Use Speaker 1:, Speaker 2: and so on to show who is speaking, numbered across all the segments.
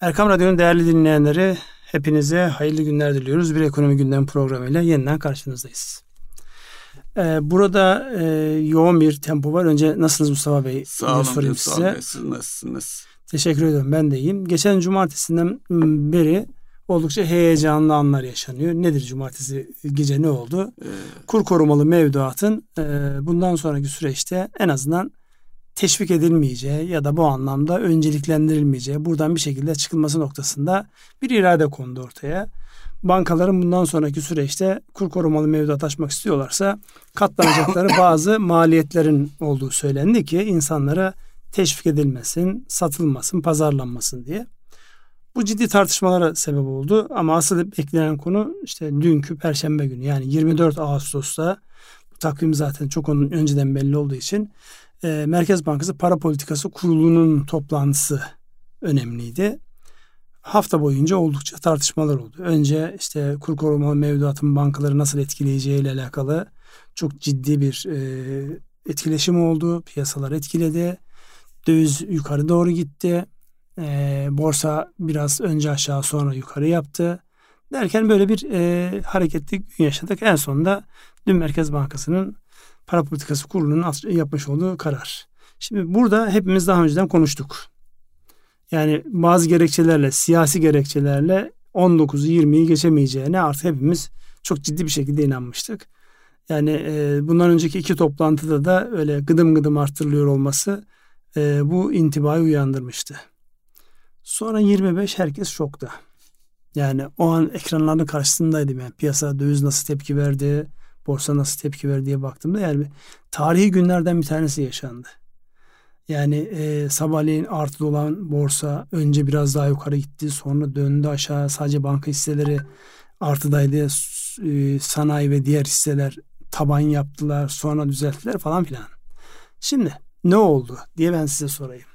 Speaker 1: Erkam Radyo'nun değerli dinleyenleri hepinize hayırlı günler diliyoruz. Bir ekonomi gündem programıyla yeniden karşınızdayız. Ee, burada e, yoğun bir tempo var. Önce nasılsınız Mustafa Bey?
Speaker 2: Sağ olun sorayım size. Bey, siz nasılsınız?
Speaker 1: Teşekkür ederim. Ben de iyiyim. Geçen cumartesinden beri oldukça heyecanlı anlar yaşanıyor. Nedir cumartesi gece ne oldu? Ee... Kur korumalı mevduatın e, bundan sonraki süreçte en azından teşvik edilmeyeceği ya da bu anlamda önceliklendirilmeyeceği buradan bir şekilde çıkılması noktasında bir irade kondu ortaya. Bankaların bundan sonraki süreçte kur korumalı mevduat açmak istiyorlarsa katlanacakları bazı maliyetlerin olduğu söylendi ki insanlara teşvik edilmesin, satılmasın, pazarlanmasın diye. Bu ciddi tartışmalara sebep oldu ama asıl beklenen konu işte dünkü perşembe günü yani 24 Ağustos'ta bu takvim zaten çok onun önceden belli olduğu için e, Merkez Bankası Para Politikası Kurulu'nun toplantısı önemliydi. Hafta boyunca oldukça tartışmalar oldu. Önce işte kur korumalı mevduatın bankaları nasıl etkileyeceği ile alakalı çok ciddi bir e, etkileşim oldu. Piyasalar etkiledi. Döviz yukarı doğru gitti. E, borsa biraz önce aşağı sonra yukarı yaptı. Derken böyle bir e, hareketli gün yaşadık. En sonunda dün Merkez Bankası'nın Para Politikası Kurulu'nun yapmış olduğu karar. Şimdi burada hepimiz daha önceden konuştuk. Yani bazı gerekçelerle, siyasi gerekçelerle 19'u 20'yi geçemeyeceğine artık hepimiz çok ciddi bir şekilde inanmıştık. Yani e, bundan önceki iki toplantıda da öyle gıdım gıdım arttırılıyor olması e, bu intibayı uyandırmıştı. Sonra 25 herkes şokta. Yani o an ekranların karşısındaydım yani piyasa döviz nasıl tepki verdi, borsa nasıl tepki verdi diye baktığımda yani tarihi günlerden bir tanesi yaşandı. Yani e, sabahleyin artı olan borsa önce biraz daha yukarı gitti sonra döndü aşağı sadece banka hisseleri artıdaydı e, sanayi ve diğer hisseler taban yaptılar sonra düzelttiler falan filan. Şimdi ne oldu diye ben size sorayım.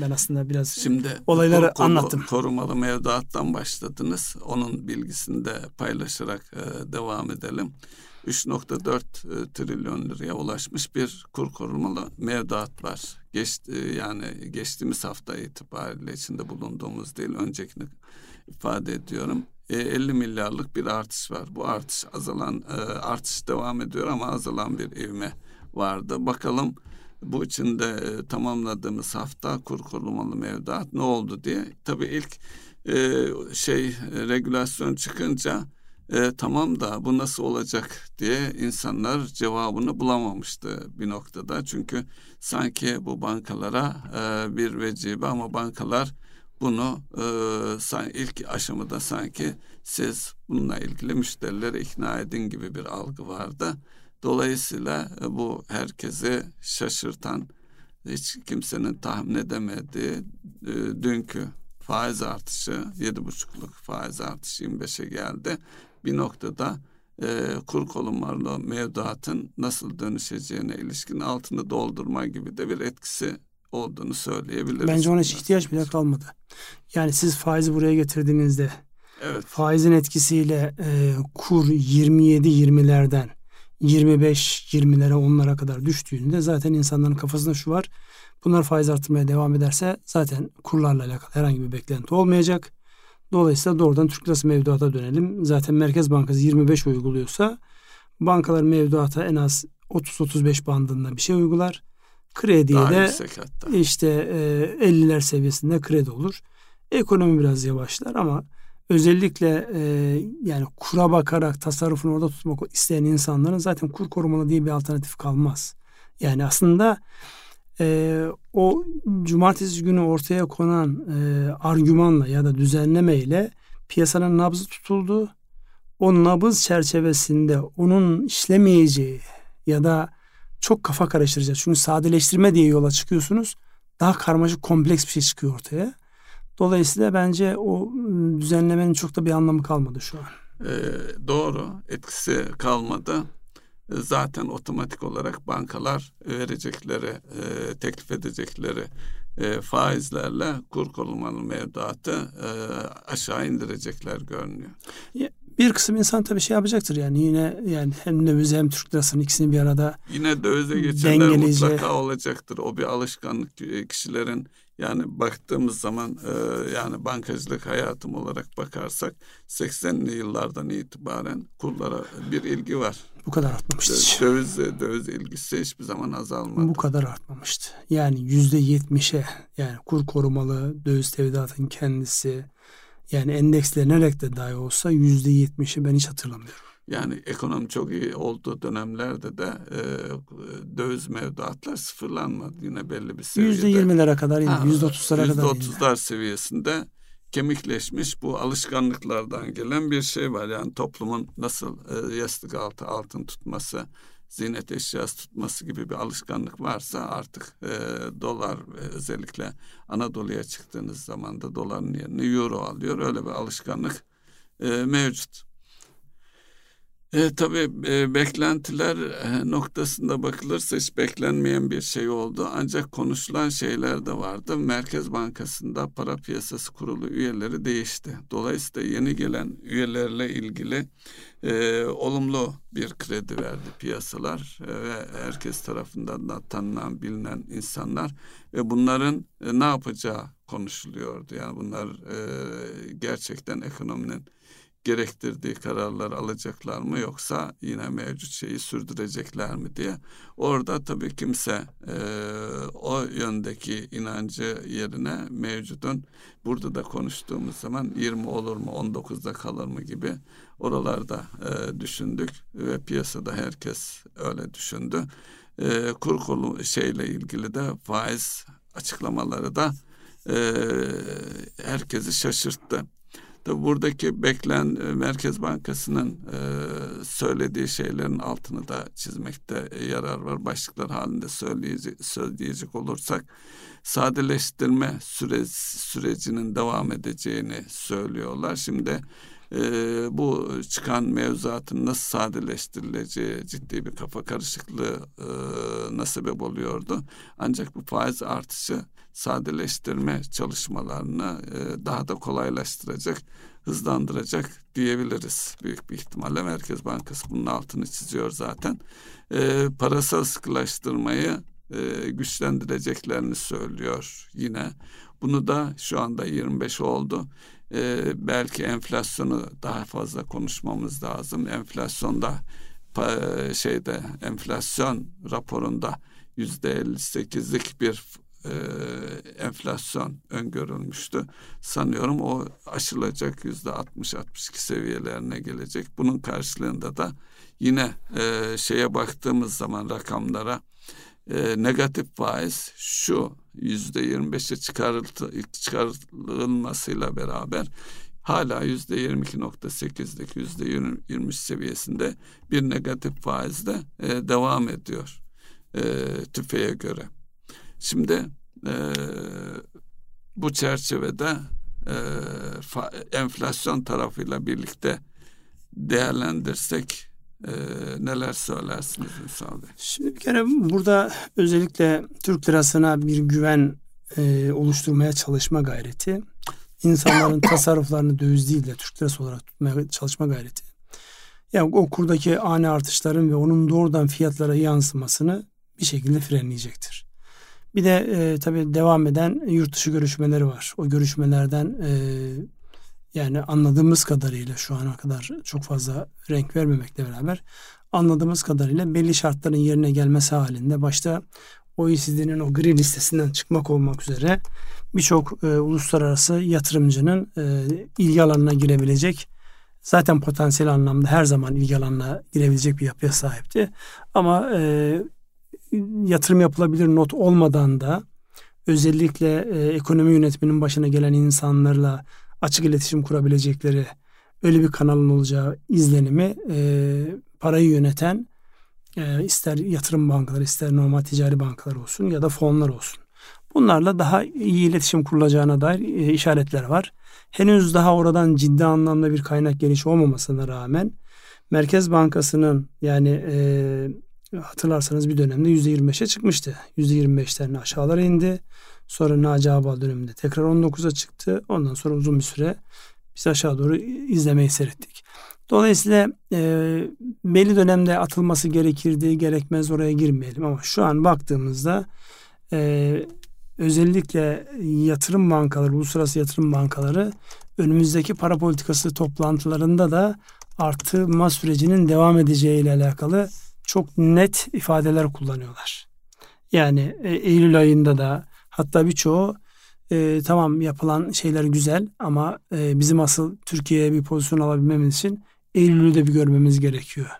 Speaker 1: Ben aslında biraz Şimdi olayları koru, anlattım.
Speaker 2: Korumalı mevduattan başladınız. Onun bilgisini de paylaşarak e, devam edelim. 3.4 e, trilyon liraya ulaşmış bir kur korumalı mevduat var. Geç, e, yani geçtiğimiz hafta itibariyle içinde bulunduğumuz değil öncekini ifade ediyorum. 50 e, milyarlık bir artış var. Bu artış azalan artış devam ediyor ama azalan bir ivme vardı. Bakalım bu içinde tamamladığımız hafta kur korumalı mevduat ne oldu diye. Tabii ilk şey regülasyon çıkınca e, tamam da bu nasıl olacak diye insanlar cevabını bulamamıştı bir noktada. Çünkü sanki bu bankalara e, bir vecibe ama bankalar bunu e, ilk aşamada sanki siz bununla ilgili müşterileri ikna edin gibi bir algı vardı. Dolayısıyla e, bu herkesi şaşırtan, hiç kimsenin tahmin edemediği e, dünkü faiz artışı, yedi buçukluk faiz artışı 25'e geldi bir noktada e, kur korumalı mevduatın nasıl dönüşeceğine ilişkin altını doldurma gibi de bir etkisi olduğunu söyleyebiliriz.
Speaker 1: Bence ona hiç ihtiyaç bile kalmadı. Yani siz faizi buraya getirdiğinizde evet. faizin etkisiyle e, kur 27-20'lerden 25-20'lere onlara kadar düştüğünde zaten insanların kafasında şu var. Bunlar faiz artmaya devam ederse zaten kurlarla alakalı herhangi bir beklenti olmayacak. Dolayısıyla doğrudan Türk lirası mevduata dönelim. Zaten Merkez Bankası 25 uyguluyorsa bankalar mevduata en az 30-35 bandında bir şey uygular. Krediye Daha de işte e, 50'ler seviyesinde kredi olur. Ekonomi biraz yavaşlar ama özellikle e, yani kura bakarak tasarrufunu orada tutmak isteyen insanların zaten kur korumalı diye bir alternatif kalmaz. Yani aslında e, o cumartesi günü ortaya konan e, argümanla ya da düzenlemeyle piyasanın nabzı tutuldu. O nabız çerçevesinde onun işlemeyeceği ya da çok kafa karıştıracak. Çünkü sadeleştirme diye yola çıkıyorsunuz. Daha karmaşık kompleks bir şey çıkıyor ortaya. Dolayısıyla bence o ıı, düzenlemenin çok da bir anlamı kalmadı şu an.
Speaker 2: Ee, doğru etkisi kalmadı zaten otomatik olarak bankalar verecekleri, e, teklif edecekleri e, faizlerle kur korumalı mevduatı e, aşağı indirecekler görünüyor.
Speaker 1: Bir kısım insan tabii şey yapacaktır yani yine yani hem döviz hem Türk lirasının ikisini bir arada
Speaker 2: yine dövize geçenler mutlaka olacaktır. O bir alışkanlık kişilerin Yani baktığımız zaman e, yani bankacılık hayatım olarak bakarsak 80'li yıllardan itibaren kurlara bir ilgi var.
Speaker 1: Bu kadar artmamıştı.
Speaker 2: Döviz, döviz ilgisi hiçbir zaman azalmadı.
Speaker 1: Bu kadar artmamıştı. Yani yüzde yetmişe yani kur korumalı döviz tevdiatın kendisi yani endekslenerek de dahi olsa yüzde yetmişi ben hiç hatırlamıyorum.
Speaker 2: Yani ekonomi çok iyi olduğu dönemlerde de e, döviz mevduatlar sıfırlanmadı yine belli bir seviyede.
Speaker 1: Yüzde yirmilere kadar indi, yüzde otuzlara kadar
Speaker 2: otuzlar seviyesinde kemikleşmiş bu alışkanlıklardan gelen bir şey var. Yani toplumun nasıl e, yastık altı altın tutması, ziynet eşyası tutması gibi bir alışkanlık varsa artık e, dolar özellikle Anadolu'ya çıktığınız zaman da doların yerine euro alıyor. Öyle bir alışkanlık e, mevcut. E, tabii e, beklentiler e, noktasında bakılırsa hiç beklenmeyen bir şey oldu. Ancak konuşulan şeyler de vardı. Merkez Bankası'nda para piyasası kurulu üyeleri değişti. Dolayısıyla yeni gelen üyelerle ilgili e, olumlu bir kredi verdi piyasalar e, ve herkes tarafından da tanınan bilinen insanlar ve bunların e, ne yapacağı konuşuluyordu. Yani bunlar e, gerçekten ekonominin gerektirdiği kararlar alacaklar mı yoksa yine mevcut şeyi sürdürecekler mi diye. Orada tabii kimse e, o yöndeki inancı yerine mevcudun burada da konuştuğumuz zaman 20 olur mu 19'da kalır mı gibi oralarda e, düşündük ve piyasada herkes öyle düşündü. E, kur kolu şeyle ilgili de faiz açıklamaları da e, herkesi şaşırttı. Tabi buradaki beklen e, Merkez Bankası'nın e, söylediği şeylerin altını da çizmekte yarar var. Başlıklar halinde söyleyecek, söyleyecek olursak sadeleştirme süre, sürecinin devam edeceğini söylüyorlar. Şimdi e, bu çıkan mevzuatın nasıl sadeleştirileceği ciddi bir kafa karışıklığı e, sebep oluyordu. Ancak bu faiz artışı sadeleştirme çalışmalarını e, daha da kolaylaştıracak, hızlandıracak diyebiliriz. Büyük bir ihtimalle Merkez Bankası bunun altını çiziyor zaten. E, parasal sıkılaştırmayı güçlendireceklerini söylüyor yine. Bunu da şu anda 25 oldu. Ee, belki enflasyonu daha fazla konuşmamız lazım. Enflasyonda şeyde enflasyon raporunda yüzde 58'lik bir e, enflasyon öngörülmüştü. Sanıyorum o aşılacak yüzde 60-62 seviyelerine gelecek. Bunun karşılığında da yine e, şeye baktığımız zaman rakamlara e, negatif faiz şu yüzde 25'e çıkarılmasıyla beraber hala yüzde 22.8'lik yüzde 23 seviyesinde bir negatif faizde e, devam ediyor e, tüfeğe göre. Şimdi e, bu çerçevede e, fa, enflasyon tarafıyla birlikte değerlendirsek e, neler söylersiniz Ünsal Bey?
Speaker 1: Şimdi bir kere burada özellikle Türk lirasına bir güven e, oluşturmaya çalışma gayreti, insanların tasarruflarını döviz değil de Türk lirası olarak tutmaya çalışma gayreti. Yani o kurdaki ani artışların ve onun doğrudan fiyatlara yansımasını bir şekilde frenleyecektir. Bir de e, tabii devam eden yurt dışı görüşmeleri var. O görüşmelerden e, yani anladığımız kadarıyla şu ana kadar çok fazla renk vermemekle beraber anladığımız kadarıyla belli şartların yerine gelmesi halinde başta OECD'nin o gri listesinden çıkmak olmak üzere birçok e, uluslararası yatırımcının e, ilgi alanına girebilecek zaten potansiyel anlamda her zaman ilgi alanına girebilecek bir yapıya sahipti. Ama e, yatırım yapılabilir not olmadan da özellikle e, ekonomi yönetiminin başına gelen insanlarla açık iletişim kurabilecekleri öyle bir kanalın olacağı izlenimi e, parayı yöneten e, ister yatırım bankaları ister normal ticari bankalar olsun ya da fonlar olsun. Bunlarla daha iyi iletişim kurulacağına dair e, işaretler var. Henüz daha oradan ciddi anlamda bir kaynak gelişi olmamasına rağmen Merkez Bankası'nın yani e, hatırlarsanız bir dönemde %25'e çıkmıştı. %25'lerini aşağılara indi. Sonra Naci Abal döneminde tekrar 19'a çıktı. Ondan sonra uzun bir süre biz aşağı doğru izlemeyi seyrettik. Dolayısıyla e, belli dönemde atılması gerekirdi, gerekmez oraya girmeyelim ama şu an baktığımızda e, özellikle yatırım bankaları, uluslararası yatırım bankaları önümüzdeki para politikası toplantılarında da artırma sürecinin devam edeceği ile alakalı çok net ifadeler kullanıyorlar. Yani e, Eylül ayında da hatta birçoğu e, tamam yapılan şeyler güzel ama e, bizim asıl Türkiye'ye bir pozisyon alabilmemiz için Eylül'ü de bir görmemiz gerekiyor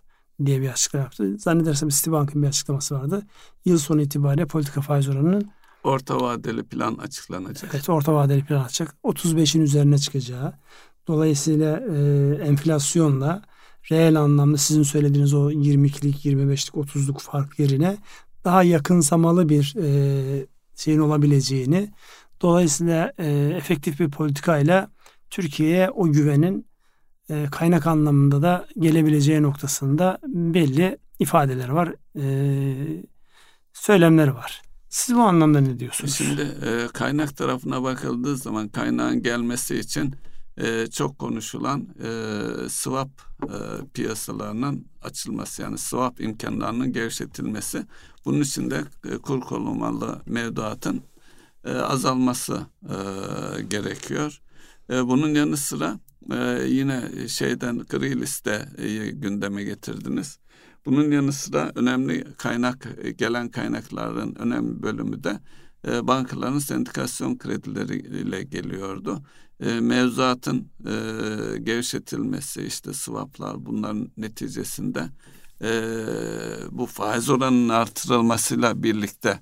Speaker 1: diye bir açıklama yaptı. Zannedersem Citibank'ın bir açıklaması vardı. Yıl sonu itibariyle politika faiz oranının
Speaker 2: orta vadeli plan açıklanacak.
Speaker 1: Evet, orta vadeli plan açacak. 35'in üzerine çıkacağı. Dolayısıyla e, enflasyonla reel anlamda sizin söylediğiniz o 22'lik, 25'lik, 30'luk fark yerine daha yakınsamalı bir e, şeyin olabileceğini dolayısıyla e, efektif bir politikayla Türkiye'ye o güvenin e, kaynak anlamında da gelebileceği noktasında belli ifadeler var, e, söylemler var. Siz bu anlamda ne diyorsunuz?
Speaker 2: Şimdi e, kaynak tarafına bakıldığı zaman kaynağın gelmesi için e, çok konuşulan e, swap e, piyasalarının açılması yani swap imkanlarının gevşetilmesi. Bunun için de e, kur korumalı mevduatın e, azalması e, gerekiyor. E, bunun yanı sıra e, yine şeyden gri liste e, gündeme getirdiniz. Bunun yanı sıra önemli kaynak gelen kaynakların önemli bölümü de e, bankaların sendikasyon kredileriyle geliyordu. E, mevzuatın e, gevşetilmesi işte swaplar bunların neticesinde e, bu faiz oranının artırılmasıyla birlikte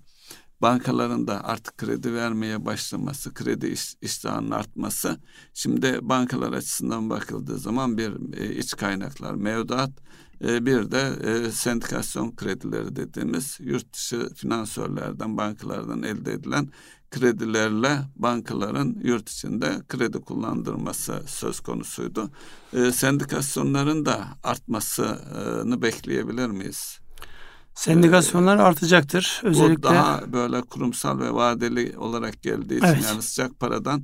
Speaker 2: bankaların da artık kredi vermeye başlaması, kredi iş, iştahının artması. Şimdi bankalar açısından bakıldığı zaman bir e, iç kaynaklar, mevduat, e, bir de e, sendikasyon kredileri dediğimiz yurt dışı finansörlerden, bankalardan elde edilen kredilerle bankaların yurt içinde kredi kullandırması söz konusuydu. E, sendikasyonların da artmasını bekleyebilir miyiz?
Speaker 1: Sendikasyonlar ee, artacaktır. Özellikle
Speaker 2: bu daha böyle kurumsal ve vadeli olarak geldiği için evet. yani sıcak paradan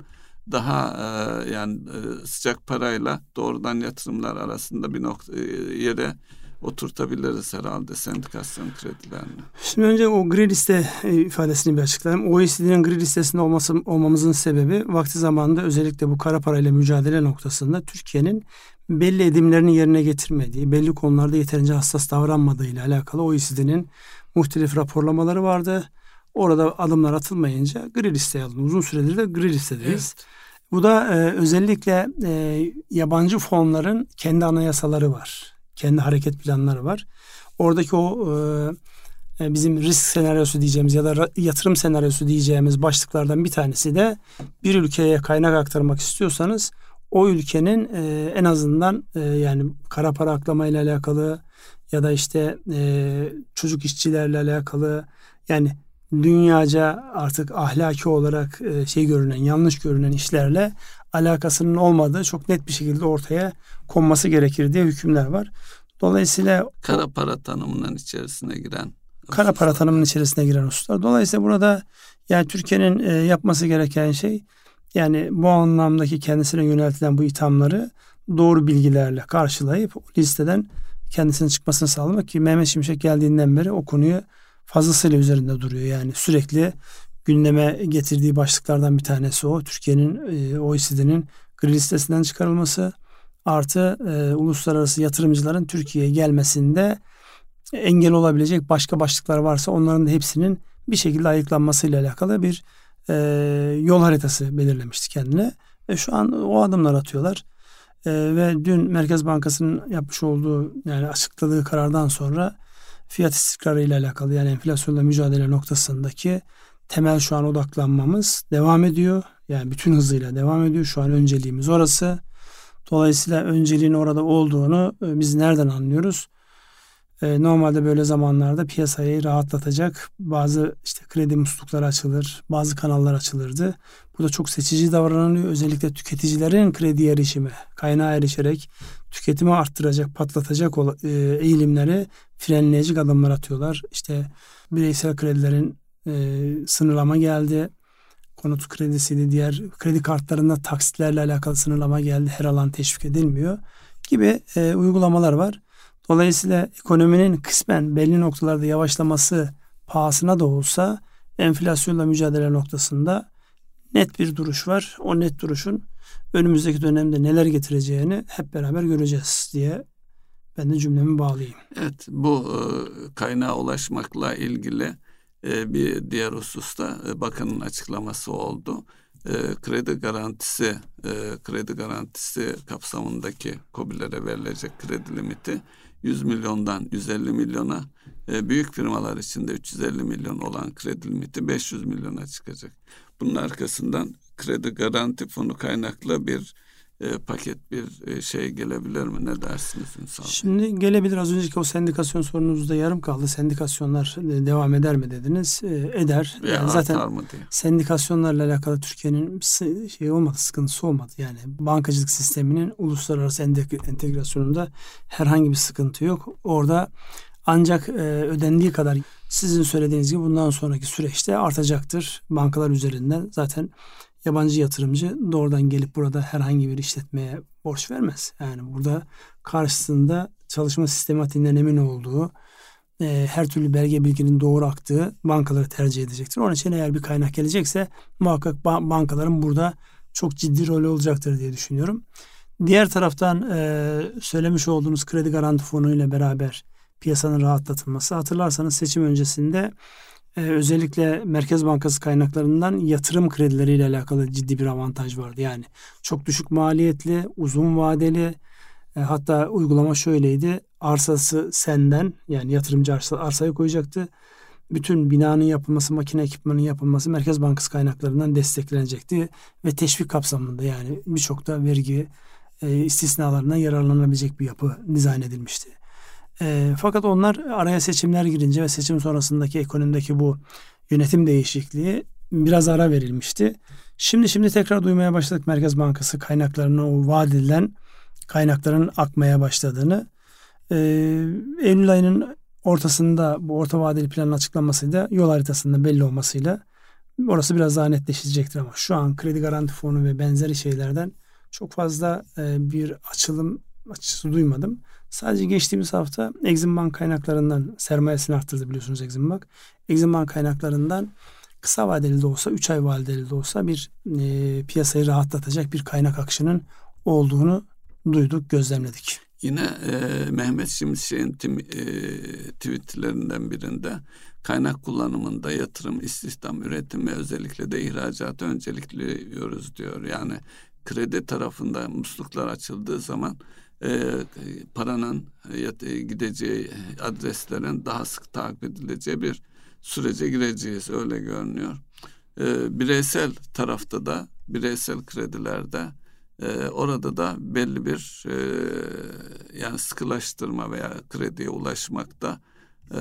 Speaker 2: daha e, yani e, sıcak parayla doğrudan yatırımlar arasında bir nokta e, yere oturtabiliriz herhalde sendikasyon kredilerini.
Speaker 1: Şimdi önce o gri liste ifadesini bir açıklayayım. OECD'nin gri listesinde olması, olmamızın sebebi vakti zamanında özellikle bu kara parayla mücadele noktasında Türkiye'nin belli edimlerini yerine getirmediği, belli konularda yeterince hassas davranmadığı ile alakalı OECD'nin muhtelif raporlamaları vardı. Orada adımlar atılmayınca gri listeye alındı. Uzun süredir de gri listedeyiz. Evet. Bu da e, özellikle e, yabancı fonların kendi anayasaları var. Kendi hareket planları var. Oradaki o e, e bizim risk senaryosu diyeceğimiz ya da yatırım senaryosu diyeceğimiz başlıklardan bir tanesi de bir ülkeye kaynak aktarmak istiyorsanız o ülkenin e, en azından e, yani kara para aklama ile alakalı ya da işte e, çocuk işçilerle alakalı yani dünyaca artık ahlaki olarak e, şey görünen yanlış görünen işlerle alakasının olmadığı çok net bir şekilde ortaya konması gerekir diye hükümler var. Dolayısıyla
Speaker 2: kara para tanımının içerisine giren
Speaker 1: kara para tanımının içerisine giren hususlar. Dolayısıyla burada yani Türkiye'nin e, yapması gereken şey yani bu anlamdaki kendisine yöneltilen bu ithamları doğru bilgilerle karşılayıp listeden kendisinin çıkmasını sağlamak ki Mehmet Şimşek geldiğinden beri o konuyu fazlasıyla üzerinde duruyor. Yani sürekli gündeme getirdiği başlıklardan bir tanesi o. Türkiye'nin e, OECD'nin gri listesinden çıkarılması artı e, uluslararası yatırımcıların Türkiye'ye gelmesinde engel olabilecek başka başlıklar varsa onların da hepsinin bir şekilde ayıklanmasıyla alakalı bir e, yol haritası belirlemişti kendine. Ve şu an o adımlar atıyorlar. E, ve dün Merkez Bankası'nın yapmış olduğu yani açıkladığı karardan sonra fiyat istikrarı ile alakalı yani enflasyonla mücadele noktasındaki temel şu an odaklanmamız devam ediyor. Yani bütün hızıyla devam ediyor. Şu an önceliğimiz orası. Dolayısıyla önceliğin orada olduğunu e, biz nereden anlıyoruz? E, normalde böyle zamanlarda piyasayı rahatlatacak bazı işte kredi muslukları açılır, bazı kanallar açılırdı. Burada çok seçici davranılıyor. Özellikle tüketicilerin kredi erişimi, kaynağa erişerek tüketimi arttıracak, patlatacak e, eğilimleri frenleyecek adımlar atıyorlar. İşte bireysel kredilerin e, sınırlama geldi. Konut kredisiydi, diğer kredi kartlarında taksitlerle alakalı sınırlama geldi. Her alan teşvik edilmiyor gibi e, uygulamalar var. Dolayısıyla ekonominin kısmen belli noktalarda yavaşlaması pahasına da olsa enflasyonla mücadele noktasında net bir duruş var. O net duruşun önümüzdeki dönemde neler getireceğini hep beraber göreceğiz diye ben de cümlemi bağlayayım.
Speaker 2: Evet bu e, kaynağa ulaşmakla ilgili e, bir diğer hususta e, bakanın açıklaması oldu. Kredi garantisi kredi garantisi kapsamındaki COBİ'lere verilecek kredi limiti 100 milyondan 150 milyona e, büyük firmalar için de 350 milyon olan kredi limiti 500 milyona çıkacak. Bunun arkasından kredi garanti fonu kaynaklı bir e, paket bir e, şey gelebilir mi? Ne dersiniz Ünsal?
Speaker 1: Şimdi gelebilir. Az önceki o sendikasyon sorunuzda yarım kaldı. Sendikasyonlar e, devam eder mi dediniz? E, eder.
Speaker 2: Veya yani zaten mı diye.
Speaker 1: sendikasyonlarla alakalı Türkiye'nin şey olmadı, sıkıntısı olmadı. Yani bankacılık sisteminin uluslararası entegrasyonunda herhangi bir sıkıntı yok. Orada ancak e, ödendiği kadar sizin söylediğiniz gibi bundan sonraki süreçte artacaktır. Bankalar üzerinden zaten yabancı yatırımcı doğrudan gelip burada herhangi bir işletmeye borç vermez. Yani burada karşısında çalışma sistematiğinden emin olduğu, e, her türlü belge bilginin doğru aktığı bankaları tercih edecektir. Onun için eğer bir kaynak gelecekse muhakkak ba- bankaların burada çok ciddi rolü olacaktır diye düşünüyorum. Diğer taraftan e, söylemiş olduğunuz kredi garanti fonu ile beraber piyasanın rahatlatılması. Hatırlarsanız seçim öncesinde e, özellikle Merkez Bankası kaynaklarından yatırım kredileriyle alakalı ciddi bir avantaj vardı. Yani çok düşük maliyetli, uzun vadeli e, hatta uygulama şöyleydi. Arsası senden yani yatırımcı arsa, arsaya koyacaktı. Bütün binanın yapılması, makine ekipmanın yapılması Merkez Bankası kaynaklarından desteklenecekti ve teşvik kapsamında yani birçok da vergi e, istisnalarından yararlanabilecek bir yapı dizayn edilmişti. E, fakat onlar araya seçimler girince ve seçim sonrasındaki ekonomideki bu yönetim değişikliği biraz ara verilmişti. Şimdi şimdi tekrar duymaya başladık Merkez Bankası kaynaklarına o vaat edilen kaynakların akmaya başladığını. E, Eylül ayının ortasında bu orta vadeli planın açıklanmasıyla yol haritasında belli olmasıyla orası biraz daha netleşecektir ama şu an kredi garanti fonu ve benzeri şeylerden çok fazla e, bir açılım açısı duymadım. Sadece geçtiğimiz hafta Exim Bank kaynaklarından sermayesini arttırdı biliyorsunuz Exim Bank. Exim Bank kaynaklarından kısa vadeli de olsa 3 ay vadeli de olsa bir e, piyasayı rahatlatacak bir kaynak akışının olduğunu duyduk, gözlemledik.
Speaker 2: Yine e, Mehmet Şimşek'in tim, e, tweetlerinden birinde kaynak kullanımında yatırım, istihdam, üretim ve özellikle de ihracatı öncelikliyoruz diyor. Yani kredi tarafında musluklar açıldığı zaman e, paranın gideceği adreslerin daha sık takip edileceği bir sürece gireceğiz öyle görünüyor. E, bireysel tarafta da bireysel kredilerde e, orada da belli bir e, yani sıkılaştırma veya krediye ulaşmakta e,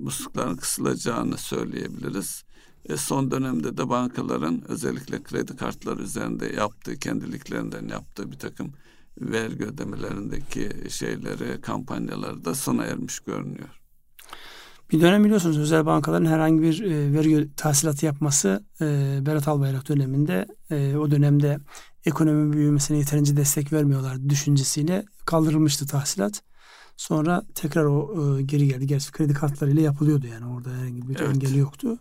Speaker 2: muslukların kısılacağını söyleyebiliriz. E, son dönemde de bankaların özellikle kredi kartları üzerinde yaptığı kendiliklerinden yaptığı bir takım vergi ödemelerindeki şeyleri, kampanyaları da sona ermiş görünüyor.
Speaker 1: Bir dönem biliyorsunuz özel bankaların herhangi bir e, vergi tahsilatı yapması e, Berat Albayrak döneminde e, o dönemde ekonomi büyümesine yeterince destek vermiyorlar düşüncesiyle kaldırılmıştı tahsilat. Sonra tekrar o e, geri geldi. Gerçi kredi kartlarıyla yapılıyordu yani orada herhangi bir evet. engeli yoktu.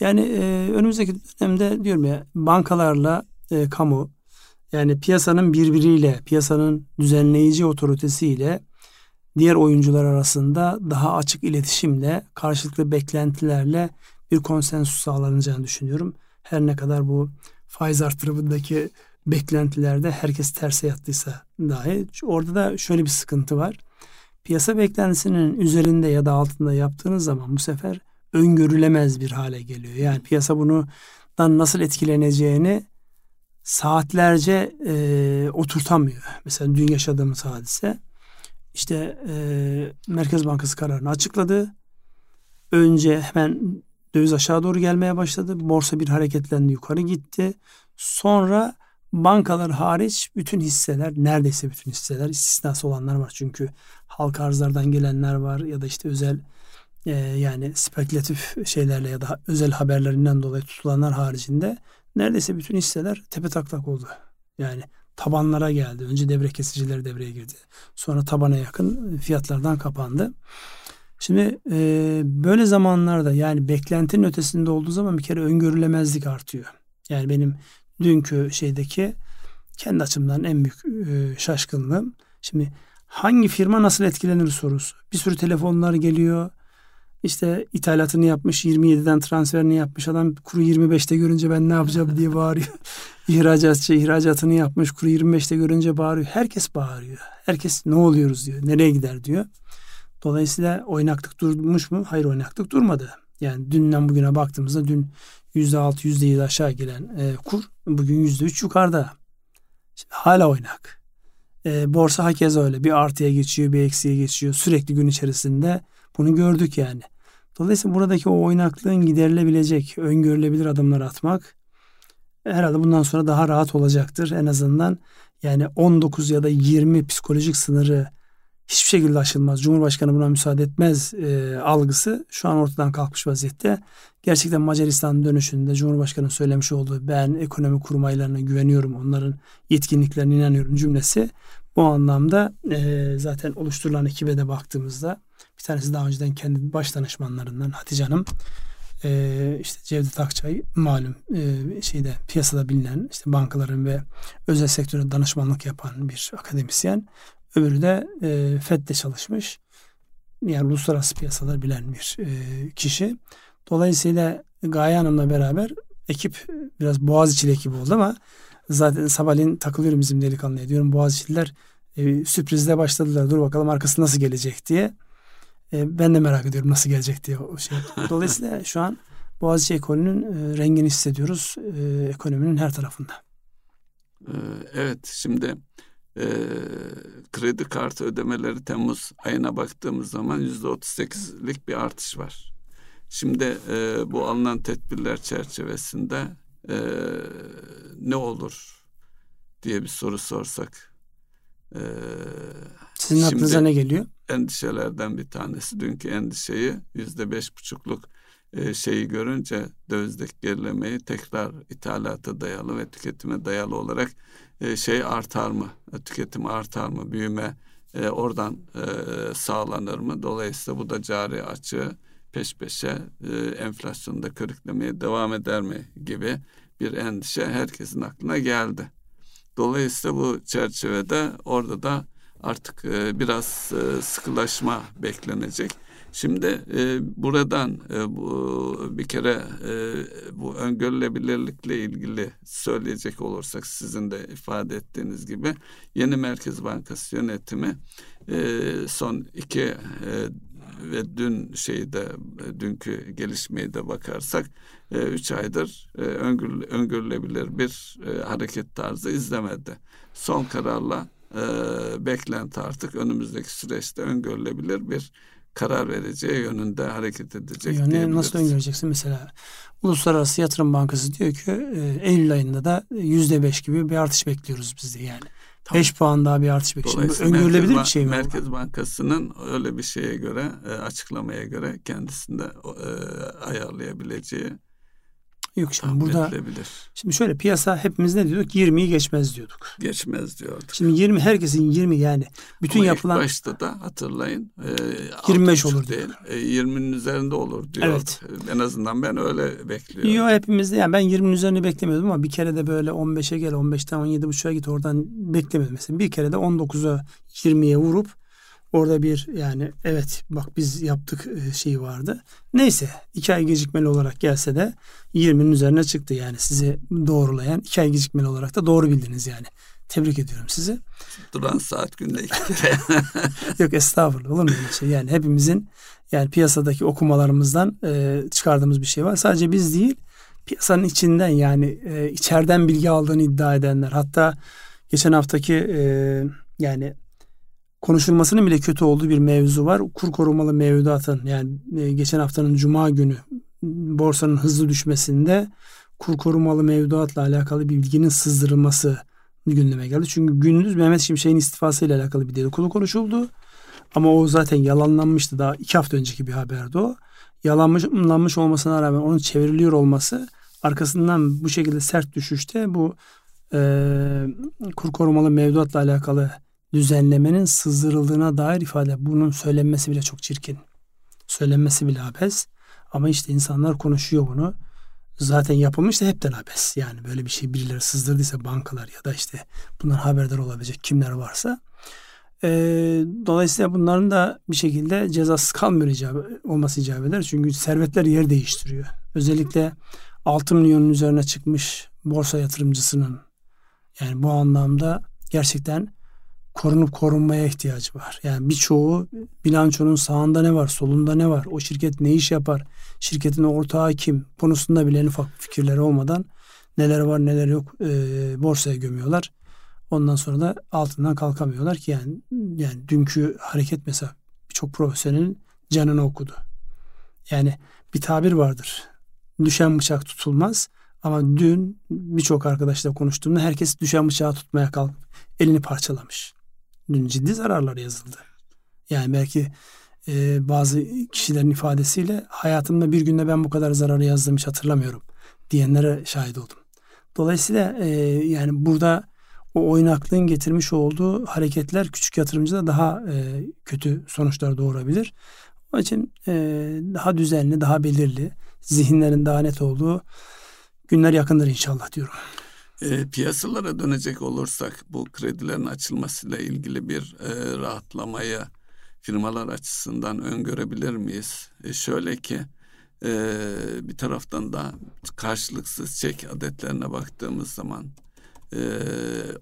Speaker 1: Yani e, önümüzdeki dönemde diyorum ya bankalarla e, kamu yani piyasanın birbiriyle, piyasanın düzenleyici otoritesiyle diğer oyuncular arasında daha açık iletişimle, karşılıklı beklentilerle bir konsensus sağlanacağını düşünüyorum. Her ne kadar bu faiz artırımındaki beklentilerde herkes terse yattıysa dahi orada da şöyle bir sıkıntı var. Piyasa beklentisinin üzerinde ya da altında yaptığınız zaman bu sefer öngörülemez bir hale geliyor. Yani piyasa bundan nasıl etkileneceğini saatlerce e, oturtamıyor. Mesela dün yaşadığımız hadise işte e, Merkez Bankası kararını açıkladı. Önce hemen döviz aşağı doğru gelmeye başladı. Borsa bir hareketlendi yukarı gitti. Sonra bankalar hariç bütün hisseler neredeyse bütün hisseler istisnası olanlar var. Çünkü halka arzlardan gelenler var ya da işte özel e, yani spekülatif şeylerle ya da özel haberlerinden dolayı tutulanlar haricinde neredeyse bütün hisseler tepe taklak oldu. Yani tabanlara geldi. Önce devre kesicileri devreye girdi. Sonra tabana yakın fiyatlardan kapandı. Şimdi e, böyle zamanlarda yani beklentinin ötesinde olduğu zaman bir kere öngörülemezlik artıyor. Yani benim dünkü şeydeki kendi açımdan en büyük e, şaşkınlığım. Şimdi hangi firma nasıl etkilenir sorusu. Bir sürü telefonlar geliyor. İşte ithalatını yapmış 27'den transferini yapmış adam kuru 25'te görünce ben ne yapacağım diye bağırıyor. İhracatçı ihracatını yapmış kuru 25'te görünce bağırıyor. Herkes bağırıyor. Herkes ne oluyoruz diyor. Nereye gider diyor. Dolayısıyla oynaklık durmuş mu? Hayır oynaklık durmadı. Yani dünden bugüne baktığımızda dün %6 %7 aşağı gelen e, kur bugün %3 yukarıda. Şimdi hala oynak. E, borsa hakeza öyle. Bir artıya geçiyor, bir eksiye geçiyor. Sürekli gün içerisinde bunu gördük yani. Dolayısıyla buradaki o oynaklığın giderilebilecek, öngörülebilir adımlar atmak herhalde bundan sonra daha rahat olacaktır. En azından yani 19 ya da 20 psikolojik sınırı hiçbir şekilde aşılmaz. Cumhurbaşkanı buna müsaade etmez e, algısı şu an ortadan kalkmış vaziyette. Gerçekten Macaristan dönüşünde Cumhurbaşkanı söylemiş olduğu ben ekonomi kurmaylarına güveniyorum, onların yetkinliklerine inanıyorum cümlesi bu anlamda e, zaten oluşturulan ekibe de baktığımızda bir tanesi daha önceden kendi baş danışmanlarından Hatice Hanım e, işte Cevdet Akçay malum e, şeyde piyasada bilinen işte bankaların ve özel sektöre danışmanlık yapan bir akademisyen. Öbürü de e, FED'de çalışmış. Yani uluslararası piyasalar bilen bir e, kişi. Dolayısıyla Gaye Hanım'la beraber ekip biraz Boğaziçi'li ekibi oldu ama zaten sabahleyin takılıyorum bizim delikanlıya. Diyorum Boğaziçi'liler e, sürprizle başladılar. Dur bakalım arkası nasıl gelecek diye. E, ben de merak ediyorum nasıl gelecek diye o şey. Dolayısıyla şu an Boğaziçi ekolünün e, rengini hissediyoruz e, ekonominin her tarafında.
Speaker 2: Evet şimdi e, kredi kartı ödemeleri Temmuz ayına baktığımız zaman yüzde otuz sekizlik bir artış var. Şimdi e, bu alınan tedbirler çerçevesinde e, ne olur diye bir soru sorsak.
Speaker 1: E, Sizin aklınıza ne geliyor?
Speaker 2: Endişelerden bir tanesi. Dünkü endişeyi yüzde beş buçukluk e, şeyi görünce dövizdeki gerilemeyi tekrar ithalata dayalı ve tüketime dayalı olarak e, şey artar mı? E, tüketim artar mı? Büyüme oradan sağlanır mı? Dolayısıyla bu da cari açığı peş peşe e, enflasyonu da körüklemeye devam eder mi gibi bir endişe herkesin aklına geldi. Dolayısıyla bu çerçevede orada da artık e, biraz e, sıkılaşma beklenecek. Şimdi e, buradan e, bu bir kere e, bu öngörülebilirlikle ilgili söyleyecek olursak sizin de ifade ettiğiniz gibi yeni Merkez Bankası yönetimi e, son iki e, ve dün şeyde e, dünkü gelişmeyi de bakarsak e, üç aydır e, öngörü, öngörülebilir bir e, hareket tarzı izlemedi. Son kararla e, beklenti artık önümüzdeki süreçte öngörülebilir bir karar vereceği yönünde hareket edecek
Speaker 1: yani Nasıl öngöreceksin mesela? Uluslararası Yatırım Bankası diyor ki e, Eylül ayında da yüzde beş gibi bir artış bekliyoruz biz de yani. Tamam. 5 puan daha bir artış bekliyoruz. Öngörülebilir bir şey mi?
Speaker 2: Merkez Bankası'nın öyle bir şeye göre, e, açıklamaya göre kendisinde e, ayarlayabileceği
Speaker 1: Yok şimdi burada edilebilir. şimdi şöyle piyasa hepimiz ne diyorduk? 20'yi geçmez diyorduk.
Speaker 2: Geçmez diyorduk.
Speaker 1: Şimdi 20 herkesin 20 yani bütün
Speaker 2: Ama
Speaker 1: yapılan
Speaker 2: ilk başta da hatırlayın
Speaker 1: e, 25 olur
Speaker 2: değil. E, 20'nin üzerinde olur diyor. Evet. En azından ben öyle bekliyorum.
Speaker 1: Yok hepimizde yani ben 20'nin üzerine beklemiyordum ama bir kere de böyle 15'e gel 15'ten 17.5'a git oradan beklemiyordum mesela. Bir kere de 19'a 20'ye vurup Orada bir yani evet bak biz yaptık şeyi vardı. Neyse iki ay gecikmeli olarak gelse de 20'nin üzerine çıktı yani sizi doğrulayan iki ay gecikmeli olarak da doğru bildiniz yani. Tebrik ediyorum sizi.
Speaker 2: Duran saat günde iki
Speaker 1: Yok estağfurullah olur mu öyle şey yani hepimizin yani piyasadaki okumalarımızdan e, çıkardığımız bir şey var. Sadece biz değil piyasanın içinden yani e, içeriden bilgi aldığını iddia edenler hatta geçen haftaki e, yani konuşulmasının bile kötü olduğu bir mevzu var. Kur korumalı mevduatın yani e, geçen haftanın cuma günü borsanın hızlı düşmesinde kur korumalı mevduatla alakalı bir bilginin sızdırılması gündeme geldi. Çünkü gündüz Mehmet Şimşek'in istifası ile alakalı bir dedikodu konuşuldu. Ama o zaten yalanlanmıştı daha iki hafta önceki bir haberdi o. Yalanlanmış olmasına rağmen onun çevriliyor olması arkasından bu şekilde sert düşüşte bu e, kur korumalı mevduatla alakalı düzenlemenin sızdırıldığına dair ifade. Bunun söylenmesi bile çok çirkin. Söylenmesi bile abes. Ama işte insanlar konuşuyor bunu. Zaten yapılmış da hepten abes. Yani böyle bir şey birileri sızdırdıysa bankalar ya da işte bunlar haberdar olabilecek kimler varsa. E, dolayısıyla bunların da bir şekilde cezasız kalmıyor icabı, olması icap eder. Çünkü servetler yer değiştiriyor. Özellikle 6 milyonun üzerine çıkmış borsa yatırımcısının yani bu anlamda gerçekten korunup korunmaya ihtiyacı var. Yani birçoğu bilançonun sağında ne var, solunda ne var, o şirket ne iş yapar, şirketin ortağı kim konusunda bile en ufak fikirleri olmadan neler var neler yok e, borsaya gömüyorlar. Ondan sonra da altından kalkamıyorlar ki yani yani dünkü hareket mesela birçok profesyonelin canını okudu. Yani bir tabir vardır. Düşen bıçak tutulmaz. Ama dün birçok arkadaşla konuştuğumda herkes düşen bıçağı tutmaya kalkıp elini parçalamış. Ciddi zararlar yazıldı. Yani belki e, bazı kişilerin ifadesiyle hayatımda bir günde ben bu kadar zararı yazdım hiç hatırlamıyorum diyenlere şahit oldum. Dolayısıyla e, yani burada o oynaklığın getirmiş olduğu hareketler küçük yatırımcıda daha e, kötü sonuçlar doğurabilir. Onun için e, daha düzenli, daha belirli, zihinlerin daha net olduğu günler yakındır inşallah diyorum.
Speaker 2: E, piyasalara dönecek olursak bu kredilerin açılmasıyla ilgili bir e, rahatlamayı firmalar açısından öngörebilir miyiz? E, şöyle ki e, bir taraftan da karşılıksız çek adetlerine baktığımız zaman e,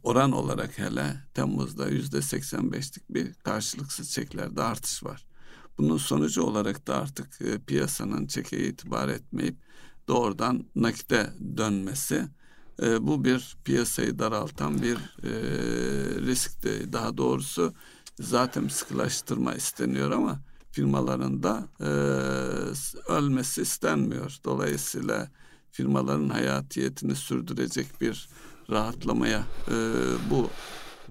Speaker 2: oran olarak hele Temmuz'da yüzde 85'lik bir karşılıksız çeklerde artış var. Bunun sonucu olarak da artık e, piyasanın çeke itibar etmeyip doğrudan nakite dönmesi e, bu bir piyasayı daraltan bir e, riskti. Daha doğrusu zaten sıkılaştırma isteniyor ama firmaların da e, ölmesi istenmiyor. Dolayısıyla firmaların hayatiyetini sürdürecek bir rahatlamaya e, bu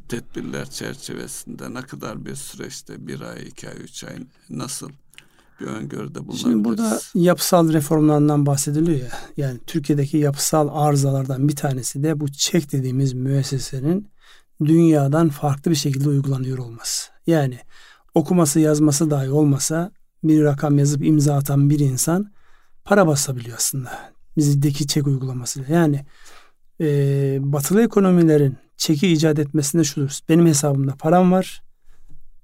Speaker 2: tedbirler çerçevesinde ne kadar bir süreçte bir ay, iki ay, üç ay nasıl bir öngörüde bulunabiliriz?
Speaker 1: Şimdi burada yapısal reformlarından bahsediliyor ya. Yani Türkiye'deki yapısal arızalardan bir tanesi de bu çek dediğimiz müessesenin dünyadan farklı bir şekilde uygulanıyor olması. Yani okuması yazması dahi olmasa bir rakam yazıp imza atan bir insan para basabiliyor aslında. Bizdeki çek uygulamasıyla. Yani e, batılı ekonomilerin çeki icat etmesinde şudur. Benim hesabımda param var.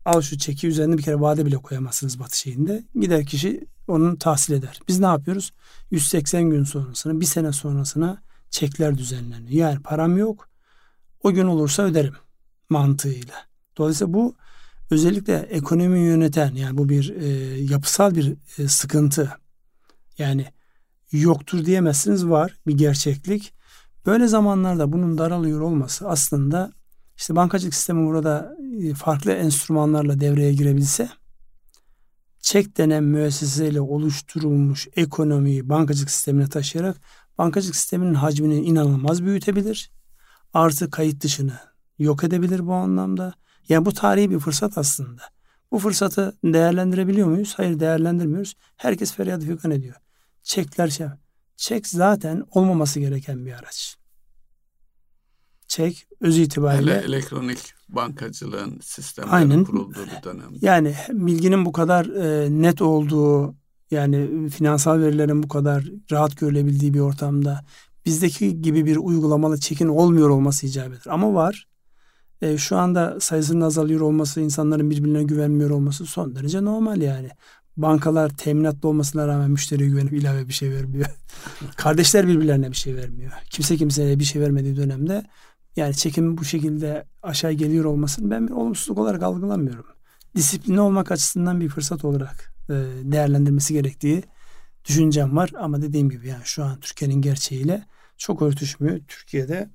Speaker 1: Al şu çeki üzerine bir kere vade bile koyamazsınız batı şeyinde. Gider kişi onun tahsil eder. Biz ne yapıyoruz? 180 gün sonrasına, bir sene sonrasına çekler düzenleniyor. Yani param yok. O gün olursa öderim mantığıyla. Dolayısıyla bu özellikle ekonomi yöneten yani bu bir e, yapısal bir e, sıkıntı. Yani yoktur diyemezsiniz var bir gerçeklik. Böyle zamanlarda bunun daralıyor olması aslında işte bankacılık sistemi burada e, farklı enstrümanlarla devreye girebilse çek denen müesseseyle oluşturulmuş ekonomiyi bankacılık sistemine taşıyarak bankacılık sisteminin hacmini inanılmaz büyütebilir. Artı kayıt dışını yok edebilir bu anlamda. Yani bu tarihi bir fırsat aslında. Bu fırsatı değerlendirebiliyor muyuz? Hayır değerlendirmiyoruz. Herkes feryat figan ediyor. Çekler şey. Çek zaten olmaması gereken bir araç. Çek öz itibariyle.
Speaker 2: Hele elektronik bankacılığın sistemleri Aynen. kurulduğu bir dönem.
Speaker 1: Yani bilginin bu kadar e, net olduğu yani finansal verilerin bu kadar rahat görülebildiği bir ortamda bizdeki gibi bir uygulamalı çekin olmuyor olması icap eder. Ama var. E, şu anda sayısının azalıyor olması, insanların birbirine güvenmiyor olması son derece normal yani. Bankalar teminatlı olmasına rağmen müşteriye güvenip ilave bir şey vermiyor. Kardeşler birbirlerine bir şey vermiyor. Kimse kimseye bir şey vermediği dönemde yani çekimin bu şekilde aşağı geliyor olmasını ben bir olumsuzluk olarak algılamıyorum. Disiplinli olmak açısından bir fırsat olarak e, değerlendirmesi gerektiği düşüncem var. Ama dediğim gibi yani şu an Türkiye'nin gerçeğiyle çok örtüşmüyor. Türkiye'de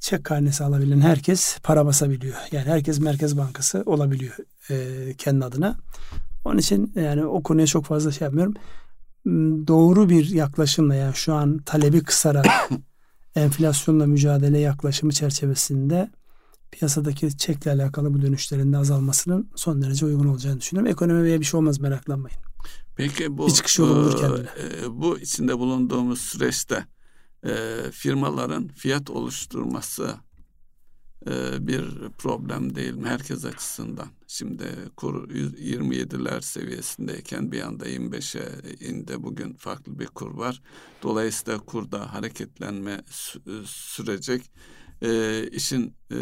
Speaker 1: çek karnesi alabilen herkes para basabiliyor. Yani herkes Merkez Bankası olabiliyor e, kendi adına. Onun için yani o konuya çok fazla şey yapmıyorum. Doğru bir yaklaşımla yani şu an talebi kısarak enflasyonla mücadele yaklaşımı çerçevesinde piyasadaki çekle alakalı bu dönüşlerin de azalmasının son derece uygun olacağını düşünüyorum. Ekonomiye bir şey olmaz meraklanmayın.
Speaker 2: Peki bu bir çıkış yolu bulur kendine. E, bu içinde bulunduğumuz süreçte e, firmaların fiyat oluşturması e, bir problem değil herkes açısından? Şimdi kur 27'ler seviyesindeyken bir anda 25'e indi. Bugün farklı bir kur var. Dolayısıyla kurda hareketlenme sürecek e, işin e,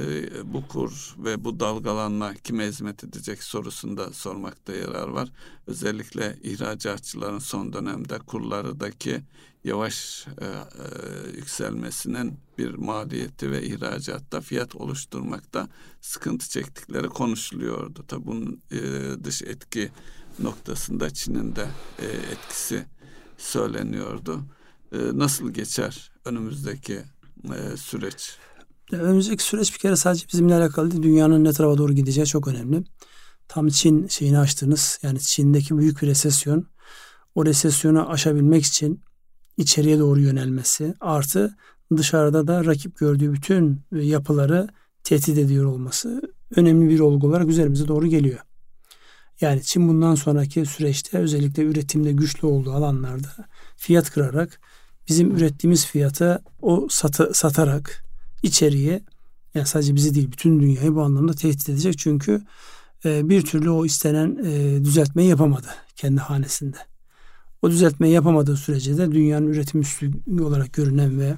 Speaker 2: bu kur ve bu dalgalanma kime hizmet edecek sorusunda sormakta yarar var. Özellikle ihracatçıların son dönemde kurlardaki yavaş e, e, yükselmesinin bir maliyeti ve ihracatta fiyat oluşturmakta sıkıntı çektikleri konuşuluyordu. Tabi bunun e, dış etki noktasında Çin'in de e, etkisi söyleniyordu. E, nasıl geçer önümüzdeki e, süreç?
Speaker 1: Önümüzdeki süreç bir kere sadece bizimle alakalı değil. Dünyanın ne tarafa doğru gideceği çok önemli. Tam Çin şeyini açtınız. Yani Çin'deki büyük bir resesyon. O resesyonu aşabilmek için içeriye doğru yönelmesi artı dışarıda da rakip gördüğü bütün yapıları tehdit ediyor olması önemli bir olgu olarak üzerimize doğru geliyor. Yani Çin bundan sonraki süreçte özellikle üretimde güçlü olduğu alanlarda fiyat kırarak bizim ürettiğimiz fiyata o satı, satarak içeriye yani sadece bizi değil bütün dünyayı bu anlamda tehdit edecek. Çünkü e, bir türlü o istenen e, düzeltmeyi yapamadı kendi hanesinde. O düzeltmeyi yapamadığı sürece de dünyanın üretim üstü olarak görünen ve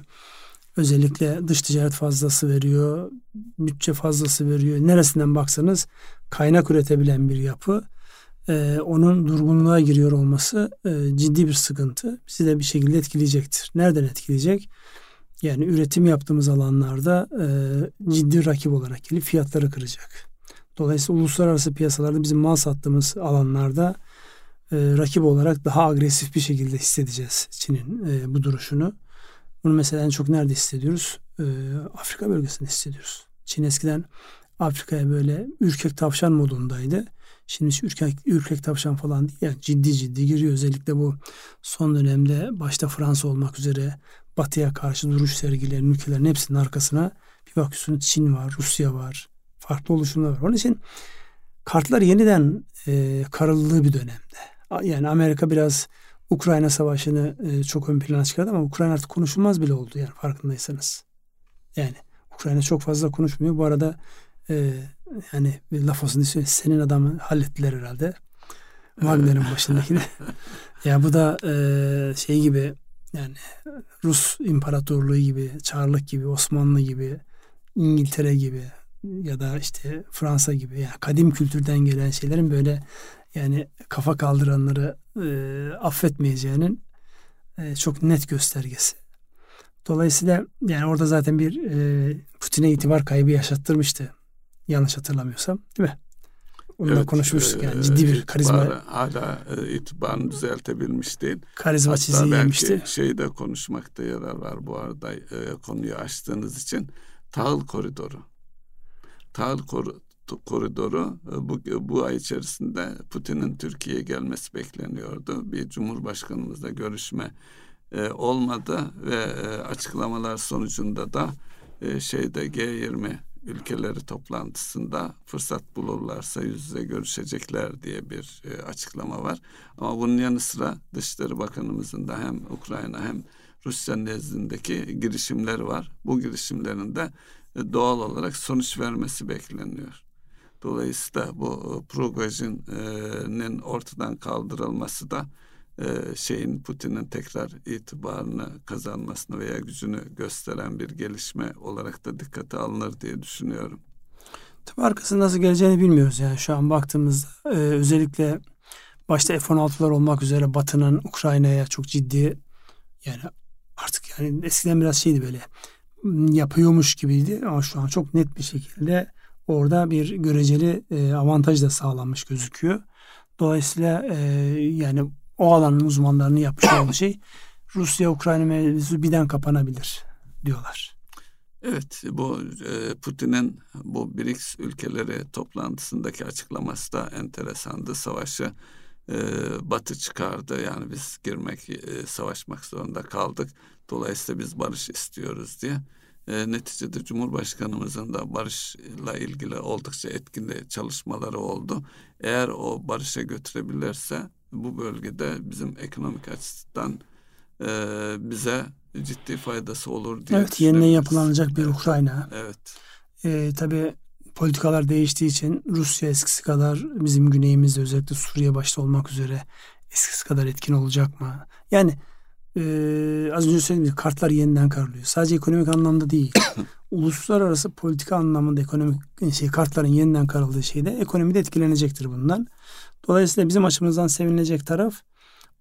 Speaker 1: özellikle dış ticaret fazlası veriyor, bütçe fazlası veriyor. Neresinden baksanız kaynak üretebilen bir yapı. Ee, onun durgunluğa giriyor olması e, ciddi bir sıkıntı. Bizi de bir şekilde etkileyecektir. Nereden etkileyecek? Yani üretim yaptığımız alanlarda e, ciddi rakip olarak gelip fiyatları kıracak. Dolayısıyla uluslararası piyasalarda bizim mal sattığımız alanlarda e, rakip olarak daha agresif bir şekilde hissedeceğiz Çin'in e, bu duruşunu. Bunu mesela en çok nerede hissediyoruz? E, Afrika bölgesinde hissediyoruz. Çin eskiden Afrika'ya böyle ürkek tavşan modundaydı. Şimdi ürkek, ürkek tavşan falan değil. Yani ciddi ciddi giriyor. Özellikle bu son dönemde başta Fransa olmak üzere batıya karşı duruş sergileyen ülkelerin hepsinin arkasına bir bakıyorsunuz Çin var, Rusya var, farklı oluşumlar var. Onun için kartlar yeniden e, karıldığı bir dönemde. Yani Amerika biraz Ukrayna savaşını e, çok ön plana çıkardı ama Ukrayna artık konuşulmaz bile oldu yani farkındaysanız. Yani Ukrayna çok fazla konuşmuyor. Bu arada e, yani bir laf olsun diye senin adamı hallettiler herhalde. Wagner'in başındakini. ya bu da e, şey gibi yani Rus İmparatorluğu gibi, Çarlık gibi, Osmanlı gibi, İngiltere gibi ya da işte Fransa gibi yani kadim kültürden gelen şeylerin böyle yani kafa kaldıranları e, affetmeyeceğinin e, çok net göstergesi. Dolayısıyla yani orada zaten bir e, Putin'e itibar kaybı yaşattırmıştı. Yanlış hatırlamıyorsam değil mi? Onunla evet, konuşmuştuk yani ciddi bir karizma.
Speaker 2: Hala e, itibarını düzeltebilmiş değil.
Speaker 1: Karizma Hatta yemişti.
Speaker 2: şeyde konuşmakta yarar var bu arada e, konuyu açtığınız için. Tahıl koridoru. Tahıl kor koridoru e, bu, bu ay içerisinde Putin'in Türkiye'ye gelmesi bekleniyordu. Bir cumhurbaşkanımızla görüşme e, olmadı ve e, açıklamalar sonucunda da e, şeyde G20 ülkeleri toplantısında fırsat bulurlarsa yüz yüze görüşecekler diye bir e, açıklama var. Ama bunun yanı sıra Dışişleri Bakanımızın da hem Ukrayna hem Rusya nezdindeki girişimler var. Bu girişimlerin de e, doğal olarak sonuç vermesi bekleniyor. Dolayısıyla bu e, Prigozhin'in ortadan kaldırılması da e, şeyin Putin'in tekrar itibarını kazanmasını veya gücünü gösteren bir gelişme olarak da dikkate alınır diye düşünüyorum.
Speaker 1: Tabii arkasında nasıl geleceğini bilmiyoruz yani şu an baktığımızda e, özellikle başta F-16'lar olmak üzere Batı'nın Ukrayna'ya çok ciddi yani artık yani eskiden biraz şeydi böyle yapıyormuş gibiydi ama şu an çok net bir şekilde orada bir göreceli e, avantaj da sağlanmış gözüküyor. Dolayısıyla e, yani o alanın uzmanlarının yapmış olduğu şey Rusya-Ukrayna mevzusu birden kapanabilir diyorlar.
Speaker 2: Evet bu e, Putin'in bu BRICS ülkeleri toplantısındaki açıklaması da enteresandı. Savaşı e, Batı çıkardı yani biz girmek e, savaşmak zorunda kaldık. Dolayısıyla biz barış istiyoruz diye. Neticede Cumhurbaşkanımızın da barışla ilgili oldukça etkili çalışmaları oldu. Eğer o barışa götürebilirse bu bölgede bizim ekonomik açıdan e, bize ciddi faydası olur diye
Speaker 1: Evet yeniden yapılanacak bir Ukrayna.
Speaker 2: Evet.
Speaker 1: E, tabii politikalar değiştiği için Rusya eskisi kadar bizim güneyimizde özellikle Suriye başta olmak üzere eskisi kadar etkin olacak mı? Yani e, az önce söylediğim gibi kartlar yeniden karılıyor. Sadece ekonomik anlamda değil. uluslararası politika anlamında ekonomik şey kartların yeniden karıldığı şeyde ekonomi de etkilenecektir bundan. Dolayısıyla bizim açımızdan sevinilecek taraf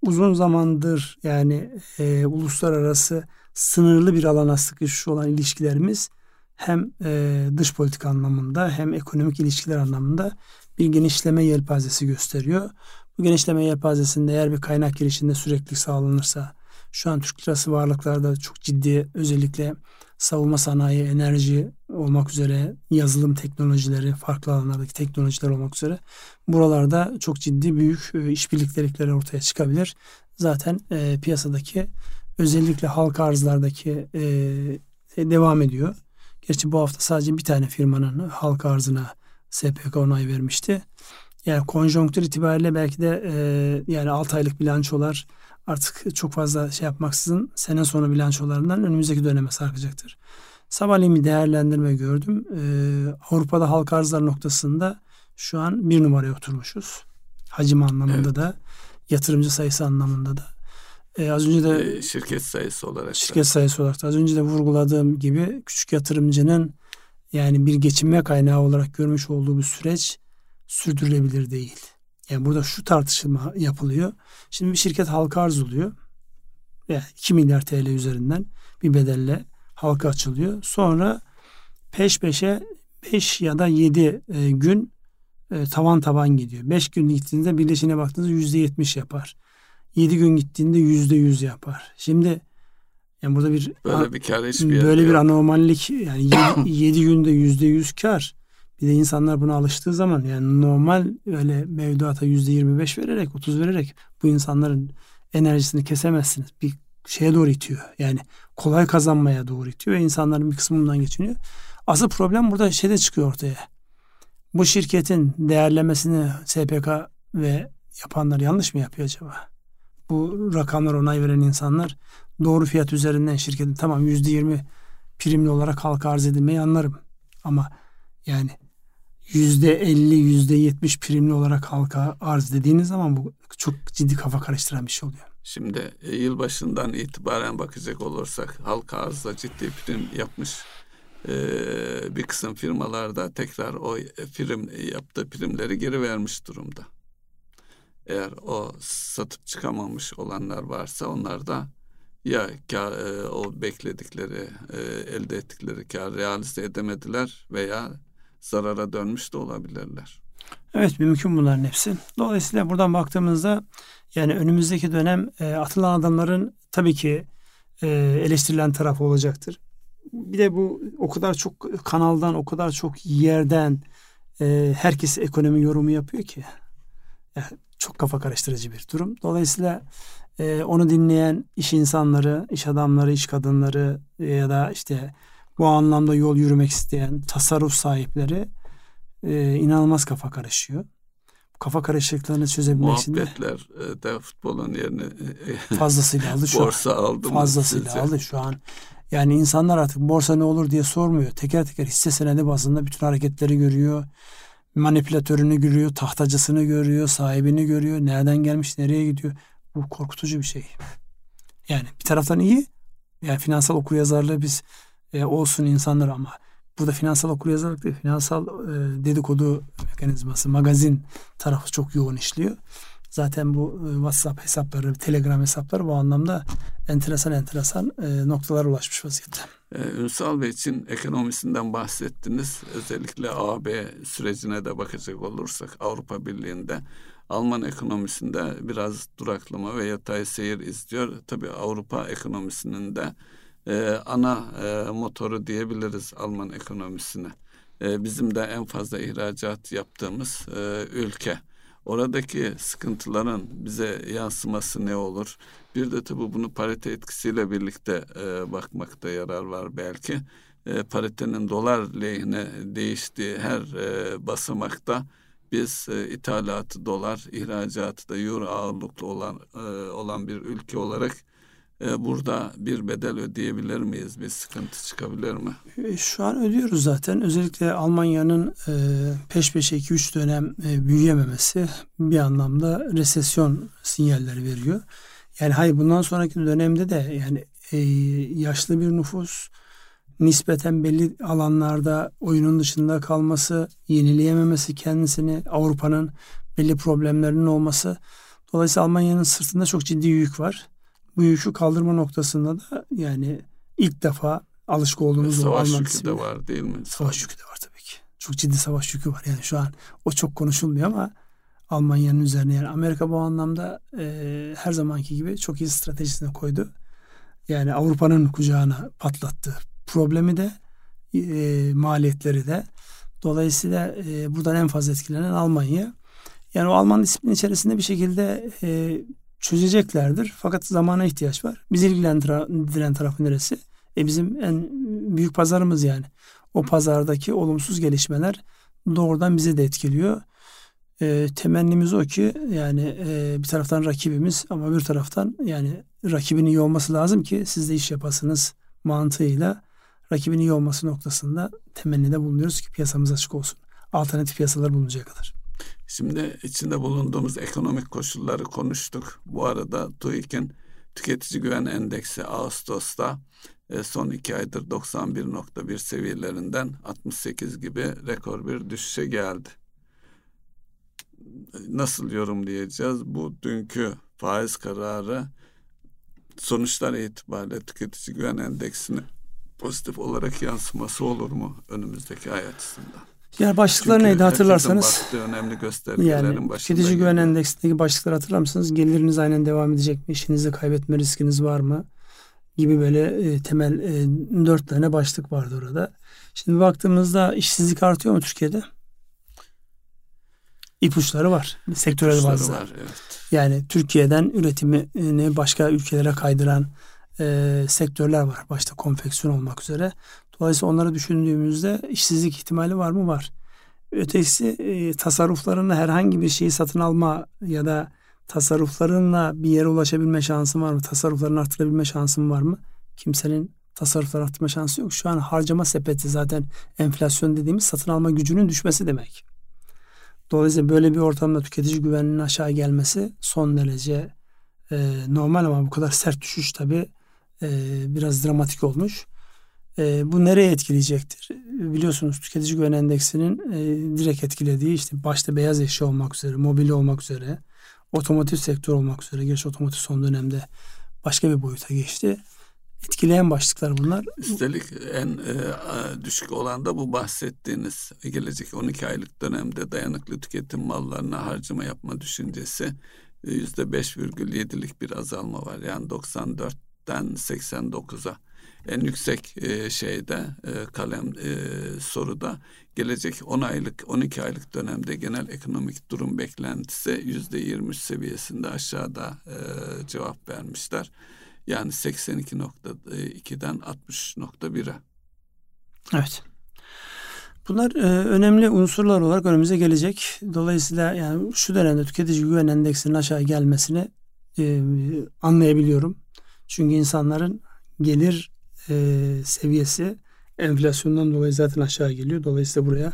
Speaker 1: uzun zamandır yani e, uluslararası sınırlı bir alana sıkışmış olan ilişkilerimiz hem e, dış politika anlamında hem ekonomik ilişkiler anlamında bir genişleme yelpazesi gösteriyor. Bu genişleme yelpazesinde eğer bir kaynak girişinde sürekli sağlanırsa şu an Türk lirası varlıklarda çok ciddi özellikle savunma sanayi, enerji olmak üzere yazılım teknolojileri, farklı alanlardaki teknolojiler olmak üzere buralarda çok ciddi büyük e, işbirlikleri ortaya çıkabilir. Zaten e, piyasadaki özellikle halka arzlardaki e, devam ediyor. Gerçi bu hafta sadece bir tane firmanın halka arzına SPK onay vermişti. Yani konjonktür itibariyle belki de e, yani 6 aylık bilançolar artık çok fazla şey yapmaksızın sene sonu bilançolarından önümüzdeki döneme sarkacaktır. Sabahleyin bir değerlendirme gördüm. Ee, Avrupa'da halka arzlar noktasında şu an bir numaraya oturmuşuz. Hacim anlamında evet. da yatırımcı sayısı anlamında da.
Speaker 2: Ee, az önce de ee, şirket sayısı olarak
Speaker 1: şirket da. sayısı olarak da az önce de vurguladığım gibi küçük yatırımcının yani bir geçinme kaynağı olarak görmüş olduğu bir süreç sürdürülebilir değil. Yani burada şu tartışma yapılıyor. Şimdi bir şirket halka arz oluyor. Yani 2 milyar TL üzerinden bir bedelle halka açılıyor. Sonra peş peşe 5 ya da 7 e, gün e, tavan taban gidiyor. 5 gün gittiğinde birleşine baktığınızda %70 yapar. 7 gün gittiğinde %100 yapar. Şimdi yani burada bir
Speaker 2: böyle bir kar hiçbir
Speaker 1: böyle bir anormallik yani 7, 7 günde %100 kar bir de insanlar buna alıştığı zaman yani normal öyle mevduata yüzde yirmi beş vererek, otuz vererek bu insanların enerjisini kesemezsiniz. Bir şeye doğru itiyor. Yani kolay kazanmaya doğru itiyor ve insanların bir kısmı bundan geçiniyor. Asıl problem burada şeyde çıkıyor ortaya. Bu şirketin değerlemesini SPK ve yapanlar yanlış mı yapıyor acaba? Bu rakamlar onay veren insanlar doğru fiyat üzerinden şirketin tamam yüzde yirmi primli olarak halka arz edilmeyi anlarım. Ama yani yüzde elli, yüzde yetmiş primli olarak halka arz dediğiniz zaman bu çok ciddi kafa karıştıran bir şey oluyor.
Speaker 2: Şimdi e, yılbaşından itibaren bakacak olursak halka arzda ciddi prim yapmış e, bir kısım firmalarda tekrar o prim yaptığı primleri geri vermiş durumda. Eğer o satıp çıkamamış olanlar varsa onlar da ya kar, e, o bekledikleri elde ettikleri kar realize edemediler veya zarara dönmüş de olabilirler.
Speaker 1: Evet mümkün bunların hepsi. Dolayısıyla buradan baktığımızda yani önümüzdeki dönem e, atılan adımların tabii ki e, eleştirilen tarafı olacaktır. Bir de bu o kadar çok kanaldan, o kadar çok yerden e, herkes ekonomi yorumu yapıyor ki. Yani çok kafa karıştırıcı bir durum. Dolayısıyla e, onu dinleyen iş insanları, iş adamları, iş kadınları ya da işte bu anlamda yol yürümek isteyen tasarruf sahipleri e, inanılmaz kafa karışıyor. Kafa karışıklıklarını çözebilmek için
Speaker 2: Muhabbetler e, de futbolun yerine
Speaker 1: e, fazlasıyla aldı şu
Speaker 2: borsa
Speaker 1: an.
Speaker 2: aldı
Speaker 1: Fazlasıyla sizce? aldı şu an. Yani insanlar artık borsa ne olur diye sormuyor. Teker teker hisse senedi bazında bütün hareketleri görüyor. Manipülatörünü görüyor, tahtacısını görüyor, sahibini görüyor. Nereden gelmiş, nereye gidiyor. Bu korkutucu bir şey. Yani bir taraftan iyi. Yani finansal okuryazarlığı biz e, olsun insanlar ama burada finansal okuryazarlık değil, finansal e, dedikodu mekanizması, magazin tarafı çok yoğun işliyor. Zaten bu e, WhatsApp hesapları, Telegram hesapları bu anlamda enteresan enteresan e, noktalara ulaşmış vaziyette.
Speaker 2: Ee, Ünsal Bey için ekonomisinden bahsettiniz. Özellikle AB sürecine de bakacak olursak Avrupa Birliği'nde Alman ekonomisinde biraz duraklama ve yatay seyir izliyor. Tabii Avrupa ekonomisinin de e, ana e, motoru diyebiliriz Alman ekonomisine. E, bizim de en fazla ihracat yaptığımız e, ülke. Oradaki sıkıntıların bize yansıması ne olur? Bir de tabii bunu parite etkisiyle birlikte e, bakmakta yarar var belki. E, paritenin dolar lehine değiştiği her e, basamakta biz e, ithalatı dolar, ihracatı da euro ağırlıklı olan e, olan bir ülke olarak e, burada bir bedel ödeyebilir miyiz? Bir sıkıntı çıkabilir mi?
Speaker 1: E, şu an ödüyoruz zaten. Özellikle Almanya'nın e, peş peşe 2-3 dönem e, büyüyememesi bir anlamda resesyon sinyalleri veriyor. Yani hayır bundan sonraki dönemde de yani e, yaşlı bir nüfus nispeten belli alanlarda oyunun dışında kalması, yenileyememesi kendisini, Avrupa'nın belli problemlerinin olması. Dolayısıyla Almanya'nın sırtında çok ciddi yük var. Bu yükü kaldırma noktasında da yani ilk defa alışık olduğumuz
Speaker 2: savaş yükü de var değil mi?
Speaker 1: Savaş yükü de var tabii ki. Çok ciddi savaş yükü var. Yani şu an o çok konuşulmuyor ama Almanya'nın üzerine yani Amerika bu anlamda e, her zamanki gibi çok iyi stratejisine koydu. Yani Avrupa'nın kucağına patlattı problemi de e, maliyetleri de. Dolayısıyla e, buradan en fazla etkilenen Almanya. Yani o Alman disiplin içerisinde bir şekilde e, çözeceklerdir. Fakat zamana ihtiyaç var. Bizi ilgilendiren tarafı neresi? E bizim en büyük pazarımız yani. O pazardaki olumsuz gelişmeler doğrudan bizi de etkiliyor. E, temennimiz o ki yani e, bir taraftan rakibimiz ama bir taraftan yani rakibin iyi olması lazım ki siz de iş yapasınız mantığıyla rakibin iyi olması noktasında temennide bulunuyoruz ki piyasamız açık olsun. Alternatif piyasalar buluncaya kadar.
Speaker 2: Şimdi içinde bulunduğumuz ekonomik koşulları konuştuk. Bu arada TÜİK'in tüketici güven endeksi Ağustos'ta e, son iki aydır 91.1 seviyelerinden 68 gibi rekor bir düşüşe geldi. Nasıl yorumlayacağız? Bu dünkü faiz kararı sonuçlar itibariyle tüketici güven endeksini pozitif olarak yansıması olur mu önümüzdeki ay açısından?
Speaker 1: Yani başlıklar Çünkü neydi hatırlarsanız?
Speaker 2: önemli göstergelerin
Speaker 1: yani, Tüketici güven endeksindeki başlıkları hatırlar mısınız? Geliriniz aynen devam edecek mi? İşinizi kaybetme riskiniz var mı? Gibi böyle e, temel e, dört tane başlık vardı orada. Şimdi baktığımızda işsizlik artıyor mu Türkiye'de? İpuçları var. Sektörel bazda. Var, evet. Yani Türkiye'den üretimini başka ülkelere kaydıran e, sektörler var. Başta konfeksiyon olmak üzere. Dolayısıyla onları düşündüğümüzde işsizlik ihtimali var mı? Var. Ötesi e, tasarruflarında herhangi bir şeyi satın alma ya da tasarruflarınla bir yere ulaşabilme şansın var mı? Tasarruflarını arttırabilme şansın var mı? Kimsenin tasarrufları arttırma şansı yok. Şu an harcama sepeti zaten enflasyon dediğimiz satın alma gücünün düşmesi demek. Dolayısıyla böyle bir ortamda tüketici güveninin aşağı gelmesi son derece e, normal ama bu kadar sert düşüş tabi e, biraz dramatik olmuş. E, bu nereye etkileyecektir? Biliyorsunuz tüketici güven endeksinin e, direkt etkilediği işte başta beyaz eşya olmak üzere, mobilya olmak üzere, otomotiv sektör olmak üzere. Gerçi otomotiv son dönemde başka bir boyuta geçti. Etkileyen başlıklar bunlar.
Speaker 2: Üstelik en e, düşük olan da bu bahsettiğiniz gelecek 12 aylık dönemde dayanıklı tüketim mallarına harcama yapma düşüncesi yüzde 5,7'lik bir azalma var. Yani 94'ten 89'a en yüksek e, şeyde e, kalem e, soruda gelecek 10 aylık 12 aylık dönemde genel ekonomik durum beklentisi yüzde 23 seviyesinde aşağıda e, cevap vermişler. Yani 82.2'den 60.1'e.
Speaker 1: Evet. Bunlar e, önemli unsurlar olarak önümüze gelecek. Dolayısıyla yani şu dönemde tüketici güven endeksinin aşağı gelmesini e, anlayabiliyorum. Çünkü insanların gelir e, seviyesi enflasyondan dolayı zaten aşağı geliyor. Dolayısıyla buraya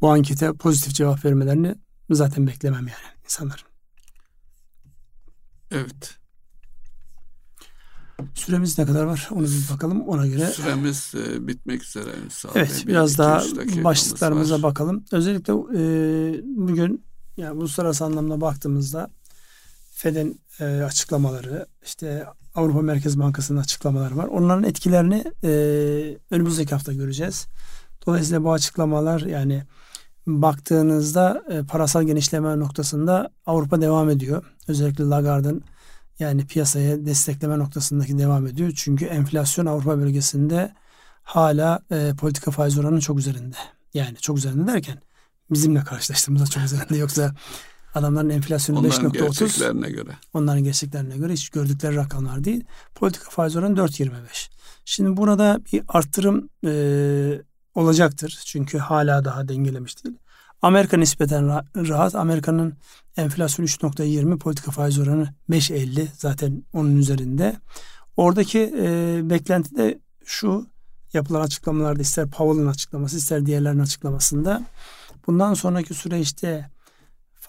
Speaker 1: bu ankete pozitif cevap vermelerini zaten beklemem yani insanların.
Speaker 2: Evet.
Speaker 1: Süremiz ne kadar var onu bir bakalım ona göre.
Speaker 2: Süremiz e, bitmek üzere.
Speaker 1: Evet biraz daha başlıklarımıza var. bakalım. Özellikle e, bugün yani uluslararası anlamda baktığımızda Fed'in e, açıklamaları işte Avrupa Merkez Bankası'nın açıklamaları var. Onların etkilerini e, önümüzdeki hafta göreceğiz. Dolayısıyla bu açıklamalar yani baktığınızda e, parasal genişleme noktasında Avrupa devam ediyor. Özellikle Lagarde'ın yani piyasaya destekleme noktasındaki devam ediyor. Çünkü enflasyon Avrupa bölgesinde hala e, politika faiz oranının çok üzerinde. Yani çok üzerinde derken bizimle karşılaştığımızda çok üzerinde yoksa adamların enflasyonu 5.30. Onların
Speaker 2: gerçeklerine göre.
Speaker 1: Onların gerçeklerine göre hiç gördükleri rakamlar değil. Politika faiz oranı 4.25. Şimdi burada bir arttırım e, olacaktır. Çünkü hala daha dengelemiş değil. Amerika nispeten rahat. Amerika'nın enflasyon 3.20, politika faiz oranı 5.50 zaten onun üzerinde. Oradaki e, beklenti de şu yapılan açıklamalarda ister Powell'ın açıklaması ister diğerlerinin açıklamasında bundan sonraki süreçte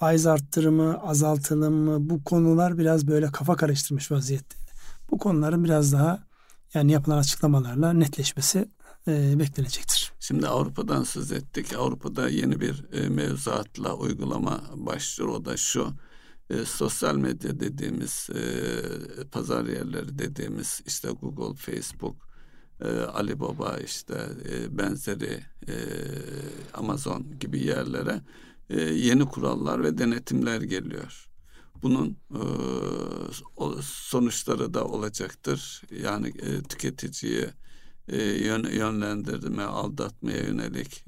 Speaker 1: faiz arttırımı, azaltılımı bu konular biraz böyle kafa karıştırmış vaziyette. Bu konuların biraz daha yani yapılan açıklamalarla netleşmesi e, beklenecektir.
Speaker 2: Şimdi Avrupa'dan söz ettik. Avrupa'da yeni bir e, mevzuatla uygulama başlıyor. O da şu. E, sosyal medya dediğimiz, e, pazar yerleri dediğimiz işte Google, Facebook, e, Alibaba işte e, benzeri e, Amazon gibi yerlere e, yeni kurallar ve denetimler geliyor. Bunun e, sonuçları da olacaktır. Yani e, tüketiciye e, yön, yönlendirme, aldatmaya yönelik,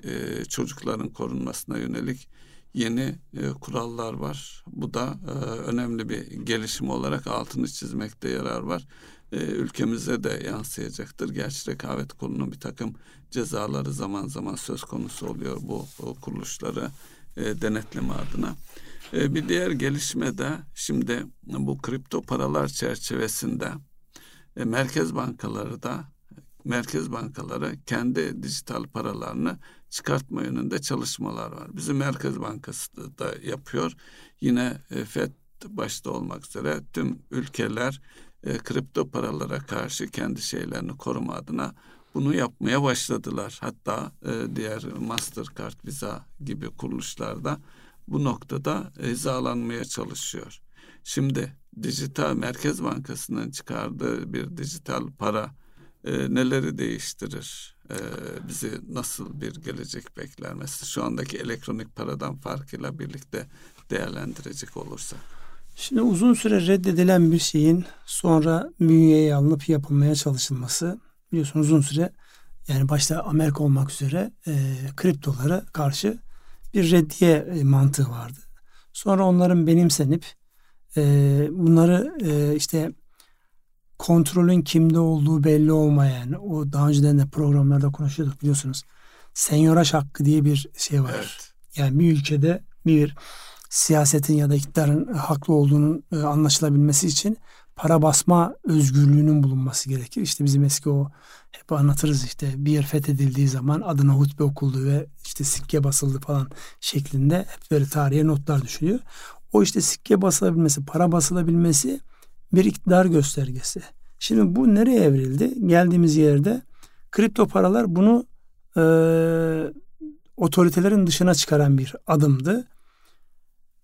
Speaker 2: çocukların korunmasına yönelik yeni kurallar var. Bu da önemli bir gelişim olarak altını çizmekte yarar var. Ülkemize de yansıyacaktır. Gerçi rekabet kurulunun bir takım cezaları zaman zaman söz konusu oluyor bu kuruluşları e, denetleme adına. E, bir diğer gelişme de şimdi bu kripto paralar çerçevesinde e, merkez bankaları da merkez bankaları kendi dijital paralarını çıkartma yönünde çalışmalar var. Bizim Merkez Bankası da yapıyor. Yine e, FED başta olmak üzere tüm ülkeler e, kripto paralara karşı kendi şeylerini koruma adına bunu yapmaya başladılar. Hatta e, diğer Mastercard, Visa gibi kuruluşlarda bu noktada hizalanmaya çalışıyor. Şimdi dijital Merkez Bankası'nın çıkardığı bir dijital para e, neleri değiştirir? E, bizi nasıl bir gelecek bekler? Mesela şu andaki elektronik paradan farkıyla birlikte değerlendirecek olursa.
Speaker 1: Şimdi uzun süre reddedilen bir şeyin sonra bünyeye alınıp yapılmaya çalışılması biliyorsunuz uzun süre yani başta Amerika olmak üzere e, kriptolara karşı bir reddiye e, mantığı vardı. Sonra onların benimsenip e, bunları e, işte kontrolün kimde olduğu belli olmayan o daha önceden de programlarda konuşuyorduk biliyorsunuz. Senyoraş hakkı diye bir şey var. Evet. Yani bir ülkede bir siyasetin ya da iktidarın haklı olduğunun e, anlaşılabilmesi için para basma özgürlüğünün bulunması gerekir. İşte bizim eski o hep anlatırız işte bir yer fethedildiği zaman adına hutbe okuldu ve işte sikke basıldı falan şeklinde hep böyle tarihe notlar düşüyor. O işte sikke basılabilmesi, para basılabilmesi bir iktidar göstergesi. Şimdi bu nereye evrildi? Geldiğimiz yerde kripto paralar bunu e, otoritelerin dışına çıkaran bir adımdı.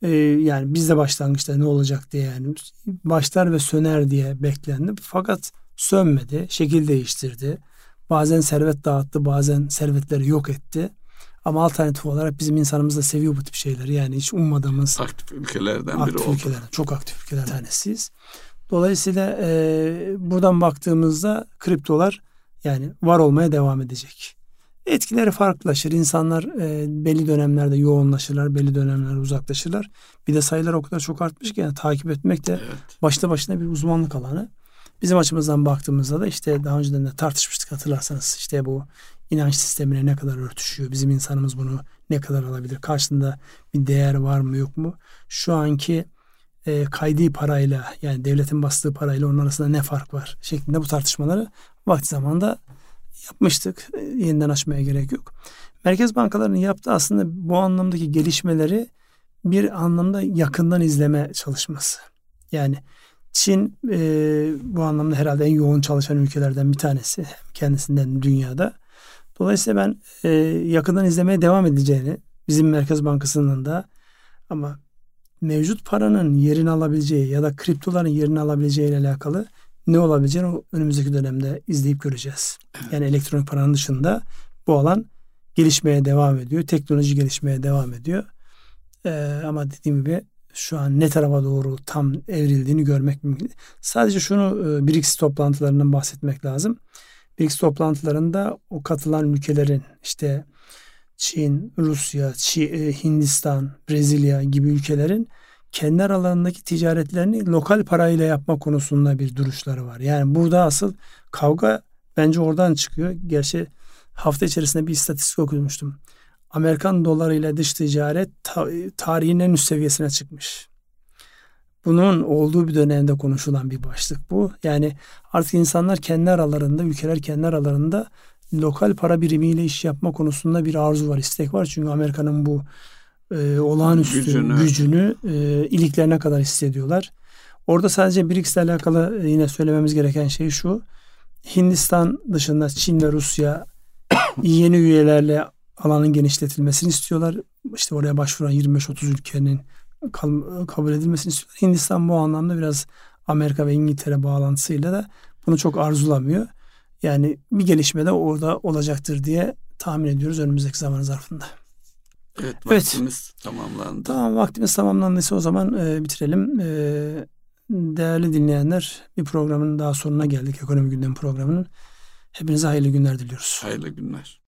Speaker 1: E, yani biz de başlangıçta ne olacak diye yani başlar ve söner diye beklendi. Fakat sönmedi, şekil değiştirdi. Bazen servet dağıttı, bazen servetleri yok etti. Ama alternatif olarak bizim insanımız da seviyor bu tip şeyleri. Yani hiç ummadığımız
Speaker 2: aktif ülkelerden
Speaker 1: aktif
Speaker 2: biri oldu.
Speaker 1: Ülkelerden, çok aktif ülkelerden tanesiyiz. Dolayısıyla e, buradan baktığımızda kriptolar yani var olmaya devam edecek. Etkileri farklılaşır. İnsanlar e, belli dönemlerde yoğunlaşırlar, belli dönemlerde uzaklaşırlar. Bir de sayılar o kadar çok artmış ki yani takip etmek de evet. başta başına bir uzmanlık alanı. Bizim açımızdan baktığımızda da işte daha önceden de tartışmıştık hatırlarsanız işte bu inanç sistemine ne kadar örtüşüyor? Bizim insanımız bunu ne kadar alabilir? Karşında bir değer var mı yok mu? Şu anki e, kaydi parayla yani devletin bastığı parayla onun arasında ne fark var şeklinde bu tartışmaları vakti zamanda yapmıştık. E, yeniden açmaya gerek yok. Merkez bankalarının yaptığı aslında bu anlamdaki gelişmeleri bir anlamda yakından izleme çalışması. Yani Çin e, bu anlamda herhalde en yoğun çalışan ülkelerden bir tanesi kendisinden dünyada. Dolayısıyla ben e, yakından izlemeye devam edeceğini bizim Merkez Bankası'nın da ama mevcut paranın yerini alabileceği ya da kriptoların yerini alabileceği ile alakalı ne olabileceğini önümüzdeki dönemde izleyip göreceğiz. Yani elektronik paranın dışında bu alan gelişmeye devam ediyor. Teknoloji gelişmeye devam ediyor. Ee, ama dediğim gibi şu an ne tarafa doğru tam evrildiğini görmek mümkün. Sadece şunu e, BRICS toplantılarından bahsetmek lazım. BRICS toplantılarında o katılan ülkelerin işte Çin, Rusya, Çin, e, Hindistan, Brezilya gibi ülkelerin kendi aralarındaki ticaretlerini lokal parayla yapma konusunda bir duruşları var. Yani burada asıl kavga bence oradan çıkıyor. Gerçi hafta içerisinde bir istatistik okumuştum. Amerikan doları ile dış ticaret tarihin en üst seviyesine çıkmış. bunun olduğu bir dönemde konuşulan bir başlık bu. Yani artık insanlar kendi aralarında, ülkeler kendi aralarında lokal para birimiyle iş yapma konusunda bir arzu var, istek var. Çünkü Amerika'nın bu e, olağanüstü gücünü, gücünü e, iliklerine kadar hissediyorlar. Orada sadece BRICS ile alakalı yine söylememiz gereken şey şu. Hindistan dışında Çin ve Rusya yeni üyelerle alanın genişletilmesini istiyorlar. İşte oraya başvuran 25-30 ülkenin kabul edilmesini istiyorlar. Hindistan bu anlamda biraz Amerika ve İngiltere bağlantısıyla da bunu çok arzulamıyor. Yani bir gelişme de orada olacaktır diye tahmin ediyoruz önümüzdeki zaman zarfında.
Speaker 2: Evet vaktimiz evet. tamamlandı.
Speaker 1: Tamam vaktimiz tamamlandıysa o zaman e, bitirelim. E, değerli dinleyenler bir programın daha sonuna geldik. Ekonomi Gündem programının. Hepinize hayırlı günler diliyoruz.
Speaker 2: Hayırlı günler.